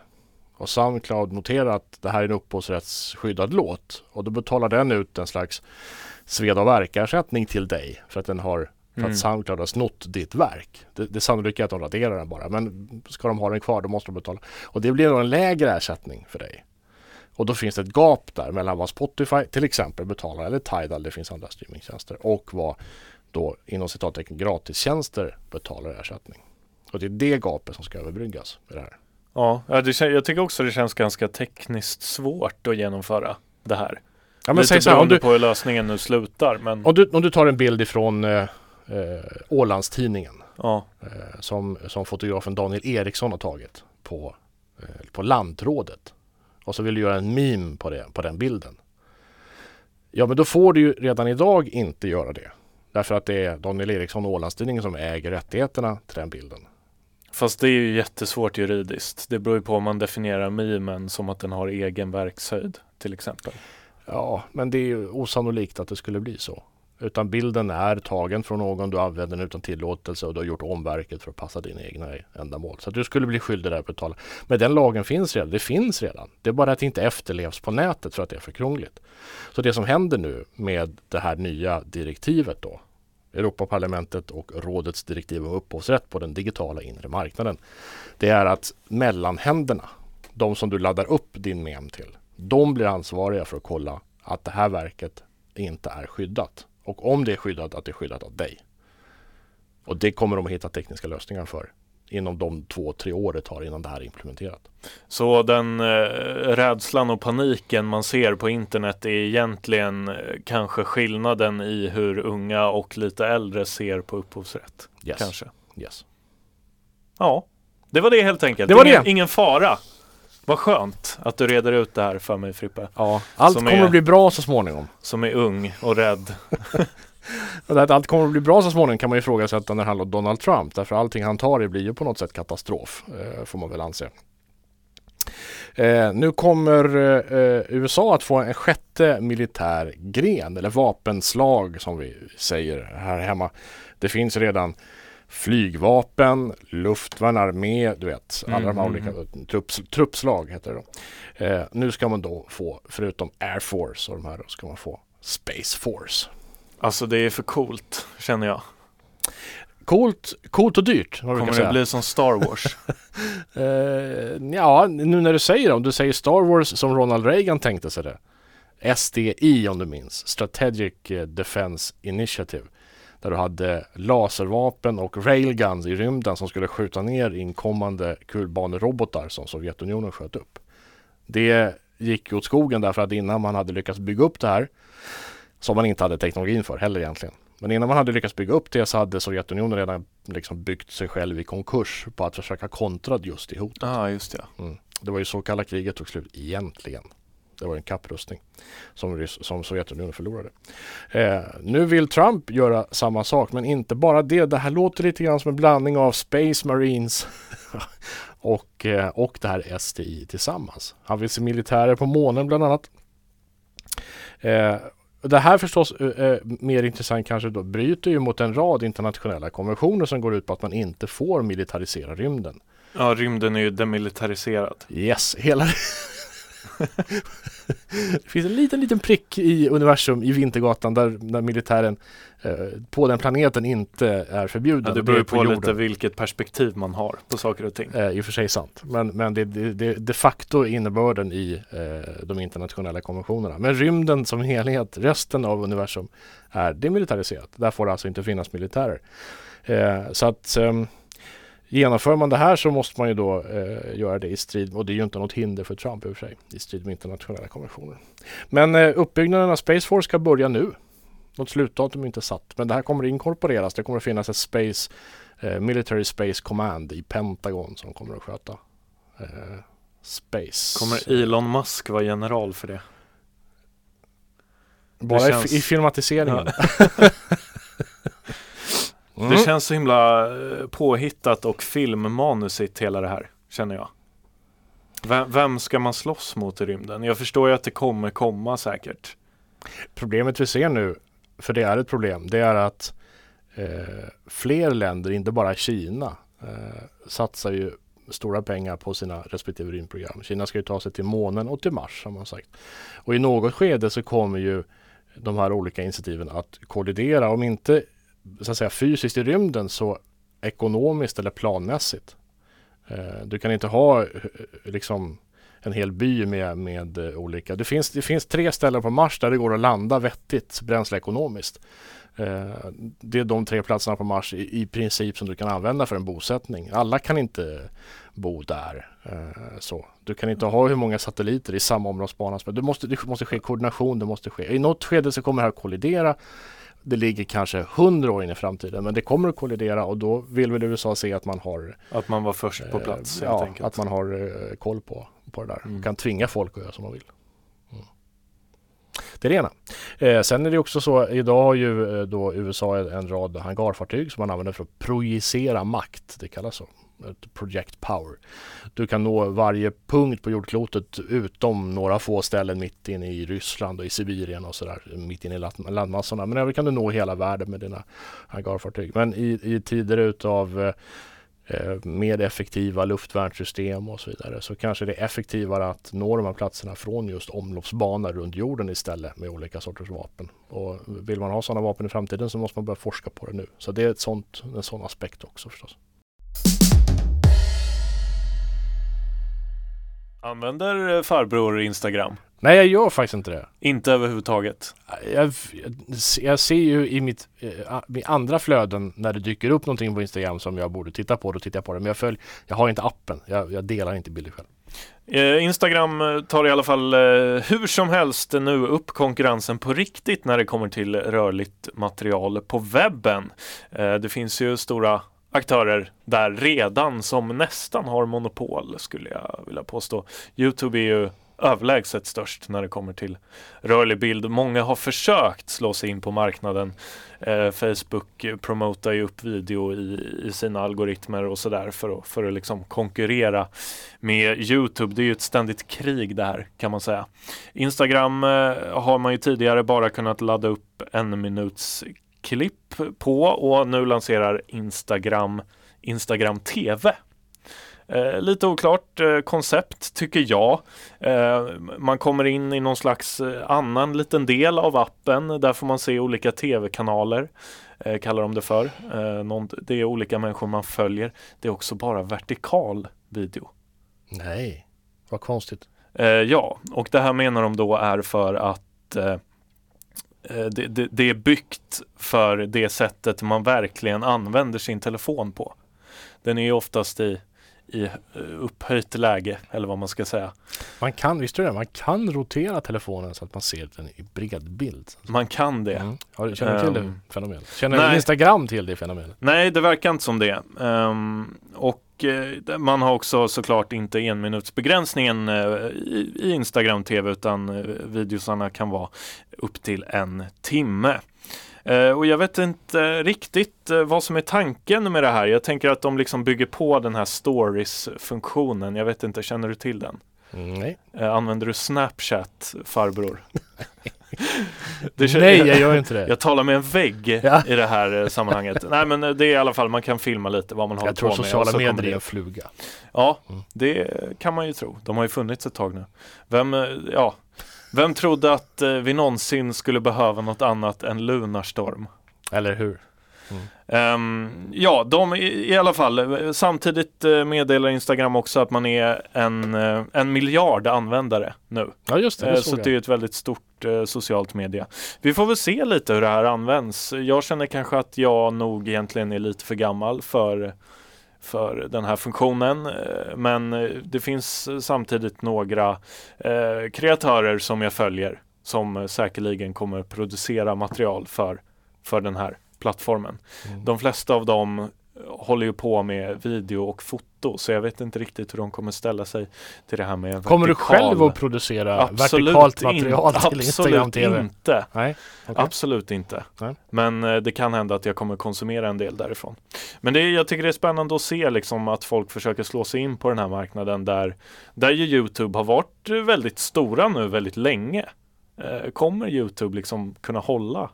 och Soundcloud noterar att det här är en upphovsrättsskyddad låt och då betalar den ut en slags sveda och verkersättning till dig för att den har för att mm. Soundcloud har snott ditt verk. Det, det sannolika är att de raderar den bara men ska de ha den kvar då måste de betala. Och det blir då en lägre ersättning för dig. Och då finns det ett gap där mellan vad Spotify till exempel betalar eller Tidal, det finns andra streamingtjänster och vad då inom citattecken gratistjänster betalar ersättning. Och det är det gapet som ska överbryggas med det här. Ja, jag tycker också det känns ganska tekniskt svårt att genomföra det här. Ja, men Lite säg så här, om du, på hur lösningen nu slutar. Men... Om, du, om du tar en bild ifrån eh, eh, Ålandstidningen ja. eh, som, som fotografen Daniel Eriksson har tagit på, eh, på Lantrådet och så vill du göra en meme på, det, på den bilden. Ja, men då får du ju redan idag inte göra det. Därför att det är Daniel Eriksson och Ålandstidningen som äger rättigheterna till den bilden. Fast det är ju jättesvårt juridiskt. Det beror ju på om man definierar memen som att den har egen verkshöjd till exempel. Ja, men det är ju osannolikt att det skulle bli så. Utan bilden är tagen från någon, du använder den utan tillåtelse och du har gjort omverket för att passa dina egna ändamål. Så att du skulle bli skyldig där att betala. Men den lagen finns redan, det finns redan. Det är bara att det inte efterlevs på nätet för att det är för krångligt. Så det som händer nu med det här nya direktivet då, Europaparlamentet och rådets direktiv om upphovsrätt på den digitala inre marknaden. Det är att mellanhänderna, de som du laddar upp din mem till, de blir ansvariga för att kolla att det här verket inte är skyddat. Och om det är skyddat, att det är skyddat av dig. Och det kommer de att hitta tekniska lösningar för inom de två, tre år det tar innan det här är implementerat. Så den eh, rädslan och paniken man ser på internet är egentligen eh, kanske skillnaden i hur unga och lite äldre ser på upphovsrätt? Yes. Kanske. Yes. Ja, det var det helt enkelt. Det var ingen, det. ingen fara. Vad skönt att du reder ut det här för mig Frippe. Ja, allt kommer är, att bli bra så småningom. Som är ung och rädd. (laughs) att allt kommer att bli bra så småningom kan man ju ifrågasätta när det handlar om Donald Trump. Därför allting han tar i blir ju på något sätt katastrof. Eh, får man väl anse. Eh, nu kommer eh, USA att få en sjätte militär gren eller vapenslag som vi säger här hemma. Det finns redan flygvapen, luftvärn, armé, du vet alla mm, de här mm, olika mm. trupps, truppslag heter det då. Eh, nu ska man då få, förutom Air Force och de här, då ska man få Space Force. Alltså det är för coolt känner jag. Coolt, coolt och dyrt. Kommer det bli som Star Wars? uh, (laughs) ja, nu när du säger det, om du säger Star Wars som Ronald Reagan tänkte sig det. SDI om du minns, Strategic eh, Defense Initiative. Där du hade laservapen och railguns i rymden som skulle skjuta ner inkommande kulbanerobotar som Sovjetunionen sköt upp. Det gick åt skogen därför att innan man hade lyckats bygga upp det här som man inte hade teknologin för heller egentligen. Men innan man hade lyckats bygga upp det så hade Sovjetunionen redan liksom byggt sig själv i konkurs på att försöka kontra just i hotet. ah, just det. Mm. Det var ju så kalla kriget tog slut egentligen. Det var en kapprustning som, som Sovjetunionen förlorade. Eh, nu vill Trump göra samma sak men inte bara det. Det här låter lite grann som en blandning av Space Marines (laughs) och, eh, och det här STI tillsammans. Han vill se militärer på månen bland annat. Eh, det här förstås eh, eh, mer intressant kanske då bryter ju mot en rad internationella konventioner som går ut på att man inte får militarisera rymden. Ja, rymden är ju demilitariserad. Yes, hela det finns en liten, liten prick i universum i Vintergatan där, där militären eh, på den planeten inte är förbjuden. Ja, det beror ju på, på lite vilket perspektiv man har på saker och ting. Eh, I och för sig sant. Men, men det, det, det de facto innebörden i eh, de internationella konventionerna. Men rymden som helhet, resten av universum, är demilitariserat. Där får det alltså inte finnas militärer. Eh, så att ehm, Genomför man det här så måste man ju då eh, göra det i strid, och det är ju inte något hinder för Trump i och för sig, i strid med internationella konventioner. Men eh, uppbyggnaden av Space Force ska börja nu. Något slutdatum är inte satt, men det här kommer inkorporeras. Det kommer att finnas ett Space eh, Military Space Command i Pentagon som kommer att sköta eh, Space. Kommer Elon Musk vara general för det? Bara det känns... i, i filmatiseringen. Ja. (laughs) (laughs) Mm. Det känns så himla eh, påhittat och filmmanusigt hela det här, känner jag. Vem, vem ska man slåss mot i rymden? Jag förstår ju att det kommer komma säkert. Problemet vi ser nu, för det är ett problem, det är att eh, fler länder, inte bara Kina, eh, satsar ju stora pengar på sina respektive rymdprogram. Kina ska ju ta sig till månen och till Mars har man sagt. Och i något skede så kommer ju de här olika initiativen att kollidera. Om inte så att säga, fysiskt i rymden så ekonomiskt eller planmässigt. Eh, du kan inte ha eh, liksom en hel by med, med eh, olika. Det finns, det finns tre ställen på Mars där det går att landa vettigt bränsleekonomiskt. Eh, det är de tre platserna på Mars i, i princip som du kan använda för en bosättning. Alla kan inte bo där. Så. Du kan inte ha hur många satelliter i samma områdesbana. Det måste, det måste ske koordination. Det måste ske. I något skede så kommer det här att kollidera det ligger kanske hundra år in i framtiden men det kommer att kollidera och då vill väl USA se att man har Att man var först på plats eh, Ja, enkelt. att man har eh, koll på, på det där. Mm. Kan tvinga folk att göra som man vill. Mm. Det är det ena. Eh, sen är det också så, idag har ju eh, då USA en rad hangarfartyg som man använder för att projicera makt. Det kallas så project power. Du kan nå varje punkt på jordklotet utom några få ställen mitt inne i Ryssland och i Sibirien och sådär mitt inne i landmassorna. Men även kan du nå hela världen med dina hangarfartyg. Men i, i tider utav eh, mer effektiva luftvärnssystem och så vidare så kanske det är effektivare att nå de här platserna från just omloppsbanor runt jorden istället med olika sorters vapen. Och vill man ha sådana vapen i framtiden så måste man börja forska på det nu. Så det är ett sånt, en sån aspekt också förstås. Använder eh, farbror Instagram? Nej, jag gör faktiskt inte det. Inte överhuvudtaget? Jag, jag, ser ju i mitt eh, i andra flöden när det dyker upp någonting på Instagram som jag borde titta på, då tittar jag på det. Men jag, följ, jag har inte appen. Jag, jag delar inte bilder själv. Eh, Instagram tar i alla fall hur som helst nu upp konkurrensen på riktigt när det kommer till rörligt material på webben. Det finns ju stora aktörer där redan som nästan har monopol skulle jag vilja påstå. Youtube är ju överlägset störst när det kommer till rörlig bild. Många har försökt slå sig in på marknaden. Eh, Facebook promotar ju upp video i, i sina algoritmer och sådär för att, för att liksom konkurrera med Youtube. Det är ju ett ständigt krig det här kan man säga. Instagram eh, har man ju tidigare bara kunnat ladda upp en minuts klipp på och nu lanserar Instagram Instagram TV. Eh, lite oklart eh, koncept tycker jag. Eh, man kommer in i någon slags eh, annan liten del av appen. Där får man se olika tv-kanaler. Eh, kallar de det för. Eh, någon, det är olika människor man följer. Det är också bara vertikal video. Nej, vad konstigt. ja, och det här menar de då är för att det, det, det, är byggt för det sättet man verkligen använder sin telefon på. Den är ju oftast i, i eh, upphöjt läge eller vad man ska säga. Man kan, visst det, man kan rotera telefonen så att man ser den i bred bild. Man kan det. Mm. Har du, känner du till um, det fenomenet? Känner nej, Instagram till det fenomenet? Nej, det verkar inte som det. Um, och Eh, Eh, man har också såklart inte enminutsbegränsningen eh, i Instagram TV utan eh, videosarna kan vara upp till en timme. Och jag vet inte riktigt vad som är tanken med det här. Jag tänker att de liksom bygger på den här stories-funktionen. Jag vet inte, känner du till den? Nej. Använder du Snapchat, farbror? (laughs) Nej, jag gör inte det. Jag talar med en vägg (laughs) ja. i det här eh, sammanhanget. Nej, men eh, det är i alla fall, man kan filma lite vad man håller på med. Jag tror sociala medier är en fluga. Ja, mm. det kan man ju tro. De har ju funnits ett tag nu. Vem, eh, ja, vem trodde att vi någonsin skulle behöva något annat än Lunarstorm? Eller hur? Um, ja, de i, i, alla fall. Samtidigt uh, meddelar Instagram också att man är en, uh, en miljard användare nu. Ja, just det. det uh, så det är ett väldigt stort socialt media. Vi får väl se lite hur det här används. Jag känner kanske att jag nog egentligen är lite för gammal för för den här funktionen. Men det finns samtidigt några kreatörer som jag följer som säkerligen kommer producera material för, för den här plattformen. Mm. De flesta av dem håller ju på med video och foto så jag vet inte riktigt hur de kommer ställa sig till det här med vertikal. Kommer du själv att producera absolut vertikalt material in, till Instagram TV? Inte. Nej, okay. Absolut inte. Nej. Men eh, det kan hända att jag kommer konsumera en del därifrån. Men det, jag tycker det är spännande att se liksom att folk försöker slå sig in på den här marknaden där, där ju Youtube har varit väldigt stora nu väldigt länge. Eh, kommer Youtube liksom kunna hålla,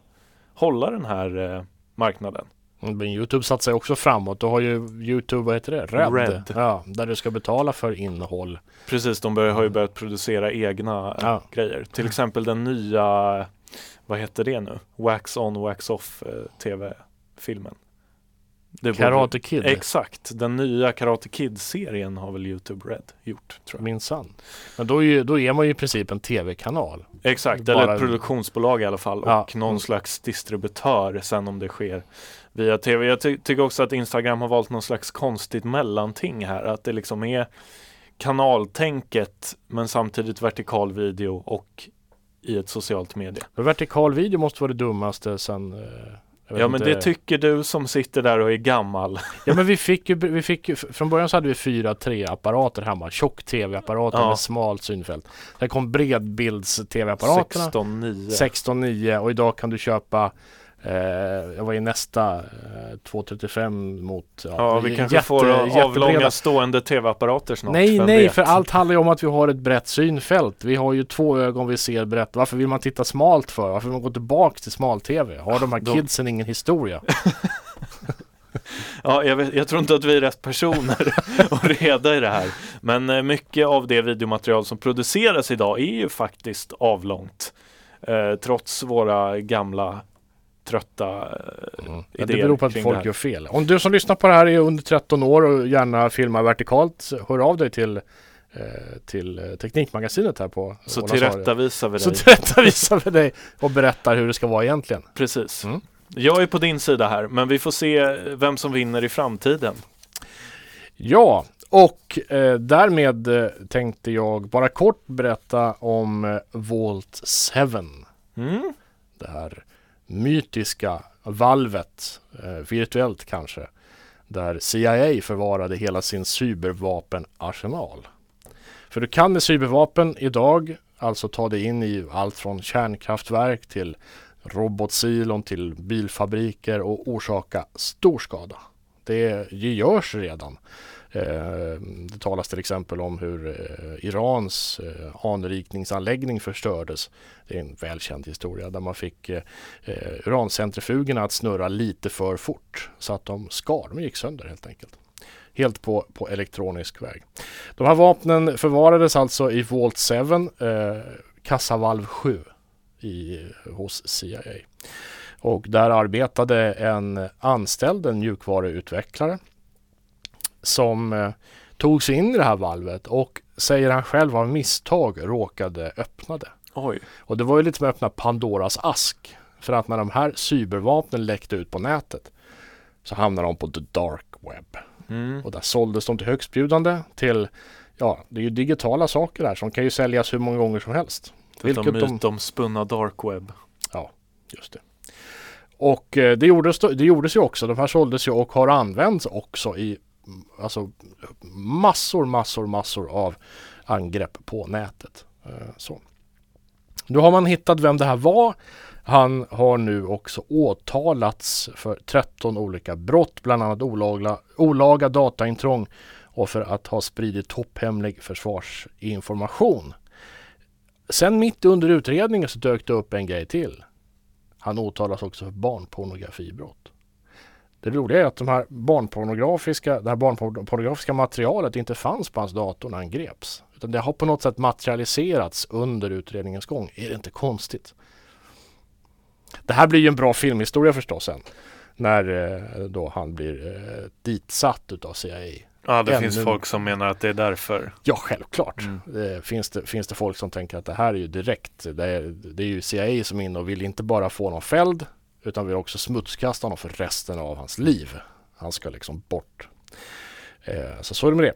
hålla den här eh, marknaden. Men Youtube satsar också framåt. Då har ju Youtube, vad heter det? Red. Red. Ja, där du ska betala för innehåll. Precis, de bör, har ju börjat producera egna ja. grejer. Till exempel den nya, vad heter det nu? Wax on, wax off eh, tv-filmen. Karate Kid? Exakt, den nya Karate Kid-serien har väl Youtube Red gjort. Minsann. Men då är, då är man ju i princip en tv-kanal. Exakt, Bara... eller ett produktionsbolag i alla fall ja. och någon slags distributör sen om det sker via tv. Jag ty tycker också att Instagram har valt någon slags konstigt mellanting här. Att det liksom är kanaltänket men samtidigt vertikal video och, i ett socialt medie. Vertikal video måste vara det dummaste sen eh, Ja men inte. det tycker du som sitter där och är gammal. (laughs) Ja men vi fick ju, vi fick ju, från början så hade vi fyra tre apparater hemma, tjock tv-apparater ja. med smalt synfält. Sen kom bredbilds tv-apparaterna. 16.9. 16.9 och idag kan du köpa jag var i nästa eh, 235 mot Ja, ja vi kanske jätte, får avlånga stående tv-apparater snart. Nej, nej, vet. för allt handlar ju om att vi har ett brett synfält. Vi har ju två ögon vi ser brett. Varför vill man titta smalt för? Varför vill man gå tillbaka till smal-tv? Har de här de... kidsen ingen historia? (laughs) ja, jag, vet, jag, tror inte att vi är rätt personer (laughs) att reda i det här. Men eh, mycket av det videomaterial som produceras idag är ju faktiskt avlångt. Eh, trots våra gamla trötta eh, mm. idéer. Det beror på att folk gör fel. Om du som lyssnar på det här är under 13 år och gärna filmar vertikalt, hör av dig till eh, till Teknikmagasinet här på Så tillrättavisar vi dig. Så tillrättavisar vi dig och berättar hur det ska vara egentligen. Precis. Mm. Jag är på din sida här, men vi får se vem som vinner i framtiden. Ja, och eh, därmed eh, tänkte jag bara kort berätta om Vault 7. Mm. Det här mytiska valvet, eh, virtuellt kanske, där CIA förvarade hela sin cybervapenarsenal. För du kan med cybervapen idag alltså ta dig in i allt från kärnkraftverk till robotsilon till bilfabriker och orsaka stor skada. Det görs redan. Eh, det talas till exempel om hur eh, Irans eh, anrikningsanläggning förstördes. Det är en välkänd historia där man fick urancentrifugerna att snurra lite för fort så att de skar, de gick sönder helt enkelt helt på, på elektronisk väg. De här vapnen förvarades alltså i Vault 7, eh, kassavalv 7 i, hos CIA. Och där arbetade en anställd, en mjukvaruutvecklare som eh, tog sig in i det här valvet och säger han själv av misstag råkade öppna det. Oj. Och det var ju lite som att öppna Pandoras ask. För att när de här cybervapnen läckte ut på nätet så hamnade de på the dark web. Mm. Och där såldes de till högstbjudande till, ja det är ju digitala saker där som kan ju säljas hur många gånger som helst. Vilket de mytomspunna dark web. Ja, just det. Och eh, det, gjordes, det gjordes ju också. De här såldes ju och har använts också i alltså massor, massor, massor av angrepp på nätet. Eh, så. Nu har man hittat vem det här var. Han har nu också åtalats för 13 olika brott, bland annat olaga, olaga dataintrång och för att ha spridit topphemlig försvarsinformation. Sen mitt under utredningen så dök det upp en grej till. Han åtalas också för barnpornografibrott. Det roliga är att de här barnpornografiska, det här barnpornografiska materialet inte fanns på hans dator när han greps. Utan det har på något sätt materialiserats under utredningens gång. Är det inte konstigt? Det här blir ju en bra filmhistoria förstås sen. När eh, då han blir eh, ditsatt utav CIA. Ja, det Ännu... finns folk som menar att det är därför. Ja, självklart. Mm. Det, finns, det, finns det folk som tänker att det här är ju direkt. Det är, det är ju CIA som är inne och vill inte bara få någon fälld utan vill också smutskasta honom för resten av hans liv. Han ska liksom bort. Eh, så så är det med det.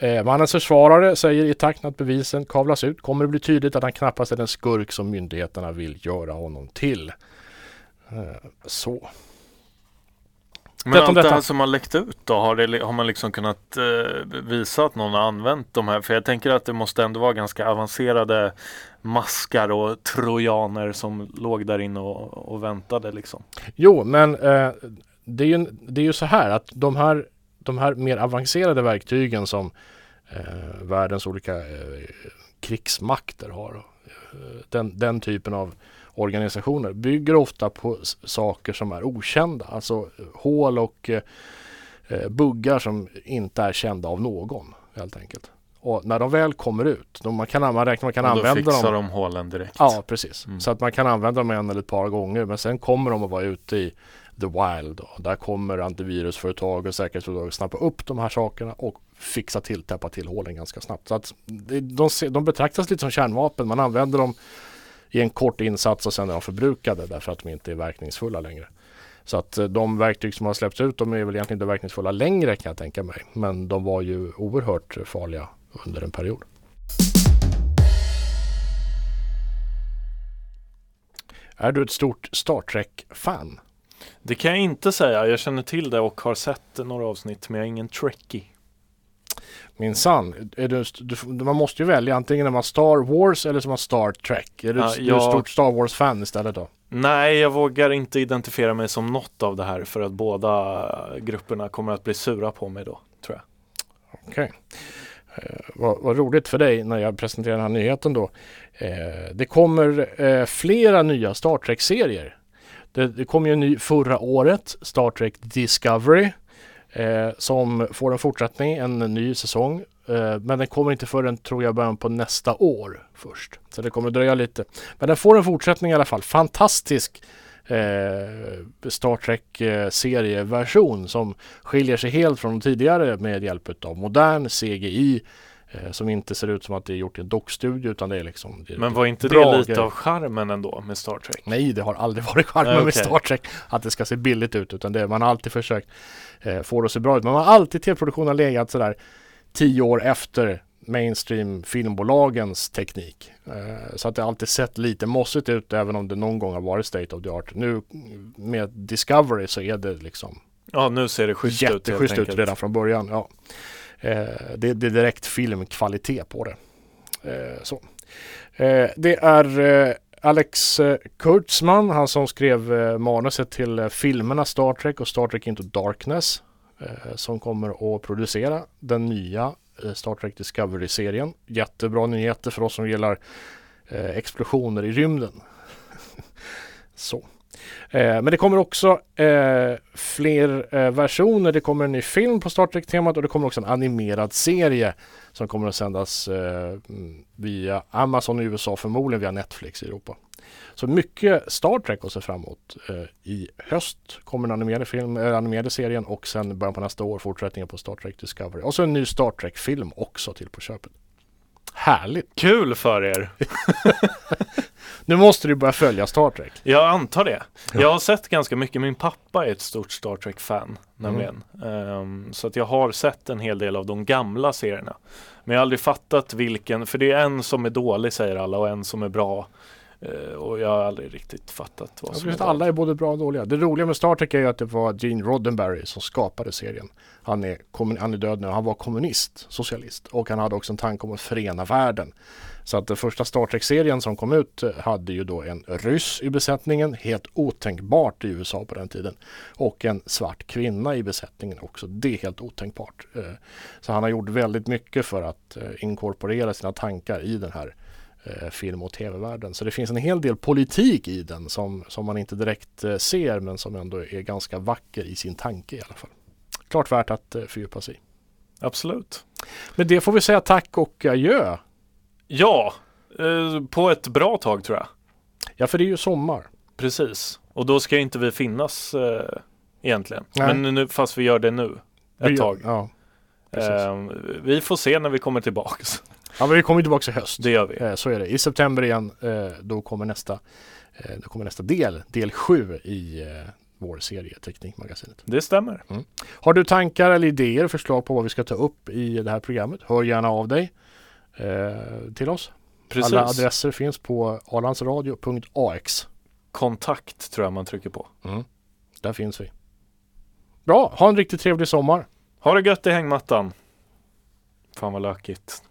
Eh, mannens försvarare säger i takt med att bevisen kavlas ut kommer det bli tydligt att han knappast är den skurk som myndigheterna vill göra honom till. Eh, så. Men allt det här som har läckt ut då, har, det, har man liksom kunnat eh, visa att någon har använt de här? För jag tänker att det måste ändå vara ganska avancerade maskar och trojaner som låg där inne och, och väntade liksom. Jo, men eh, det, är ju, det är ju så här att de här, de här mer avancerade verktygen som eh, världens olika eh, krigsmakter har, eh, den, den typen av organisationer bygger ofta på saker som är okända. Alltså hål och eh, eh, buggar som inte är kända av någon helt enkelt. Och när de väl kommer ut, då man kan, man räknar man kan och använda dem. Då fixar de hålen direkt. Ja, precis. Mm. Så att man kan använda dem en eller ett par gånger. Men sen kommer de att vara ute i the wild. Och där kommer antivirusföretag och säkerhetsföretag snappa upp de här sakerna och fixa till, täppa till hålen ganska snabbt. Så att de, de, de betraktas lite som kärnvapen. Man använder dem i en kort insats och sen är de förbrukade därför att de inte är verkningsfulla längre. Så att eh, de verktyg som har släppts ut de är väl egentligen inte verkningsfulla längre kan jag tänka mig. Men de var ju oerhört farliga under en period. Är du ett stort Star Trek-fan? Det kan jag inte säga. Jag känner till det och har sett några avsnitt men jag är ingen trekkie. Du, du, man måste ju välja antingen är man Star Wars eller så är man Star Trek. Är du, ja, jag... ett stort Star Wars-fan istället då? Nej, jag vågar inte identifiera mig som något av det här för att båda grupperna kommer att bli sura på mig då, tror jag. Okej. Okay. Eh, vad, vad, roligt för dig när jag presenterar den här nyheten då. Eh, det kommer eh, flera nya Star Trek-serier. Det, det kom ju en ny förra året, Star Trek Discovery. Eh, som får en fortsättning, en ny säsong. Eh, men den kommer inte förrän, tror jag, början på nästa år först. Så det kommer dröja lite. Men den får en fortsättning i alla fall. Fantastisk eh, Star Trek-serieversion som skiljer sig helt från de tidigare med hjälp av modern CGI som inte ser ut som att det är gjort i en dockstudio utan det är liksom det är Men var inte det lite av charmen ändå med Star Trek? Nej, det har aldrig (laughs) varit charmen okay. med Star Trek att det ska se billigt ut utan det, man har alltid försökt eh, få det att se bra ut. Men man har alltid tv-produktionen legat sådär tio år efter mainstream filmbolagens teknik. Eh, så att det alltid sett lite mossigt ut även om det någon gång har varit state of the art. Nu med Discovery så är det liksom Ja nu ser det schysst ut Jätteschysst ut redan från början. Ja. Eh, det, det, är direkt filmkvalitet på det. Eh, så. Eh, det är eh, Alex eh, Kurtzman, han som skrev eh, manuset till eh, filmerna Star Trek och Star Trek Into Darkness som kommer att producera den nya Star Trek Discovery-serien. Jättebra nyheter för oss som gillar explosioner i rymden. (laughs) Så. Eh, men det kommer också eh, fler eh, versioner. Det kommer en ny film på Star Trek-temat och det kommer också en animerad serie som kommer att sändas eh, mm, via Amazon i USA, förmodligen via Netflix i Europa. Så mycket Star Trek att se fram emot. Eh, I höst kommer den animerade, film, äh, animerade serien och sen början på nästa år fortsättningen på Star Trek Discovery. Och så en ny Star Trek-film också till på köpet. Härligt! Kul för er! (laughs) Nu måste du börja följa Star Trek. Jag antar det. Ja. Jag har sett ganska mycket. Min pappa är ett stort Star Trek-fan nämligen. Mm. Um, så att jag har sett en hel del av de gamla serierna. Men jag har aldrig fattat vilken, för det är en som är dålig säger alla och en som är bra. Uh, och jag har aldrig riktigt fattat vad som är Alla är både bra och dåliga. Det roliga med Star Trek är ju att det var Gene Roddenberry som skapade serien. Han är, han är död nu. Han var kommunist, socialist och han hade också en tanke om att förena världen. Så att den första Star Trek-serien som kom ut eh, hade ju då en ryss i besättningen, helt otänkbart i USA på den tiden. Och en svart kvinna i besättningen också, det är helt otänkbart. Eh, så han har gjort väldigt mycket för att eh, inkorporera sina tankar i den här film och tv-världen. Så det finns en hel del politik i den som, som man inte direkt ser men som ändå är ganska vacker i sin tanke i alla fall. Klart värt att fördjupa sig i. Absolut. Men det får vi säga tack och adjö Ja, eh, på ett bra tag tror jag. Ja, för det är ju sommar. Precis, och då ska inte vi finnas eh, egentligen. Nej. Men nu, fast vi gör det nu, ett vi, tag. Ja, eh, vi får se när vi kommer tillbaks. (laughs) Ja, men vi kommer tillbaks i höst. Det gör vi. Eh, så är det. I september igen, eh, då kommer nästa, eh, då kommer nästa del, del sju i vår serie Teknikmagasinet. Det stämmer. Mm. Har du tankar eller idéer, förslag på vad vi ska ta upp i det här programmet? Hör gärna av dig till oss. Precis. Alla adresser finns på arlandsradio.ax. Kontakt tror jag man trycker på. Mm. Där finns vi. Bra, ha en riktigt trevlig sommar. Ha det gött i hängmattan. Fan vad lökigt.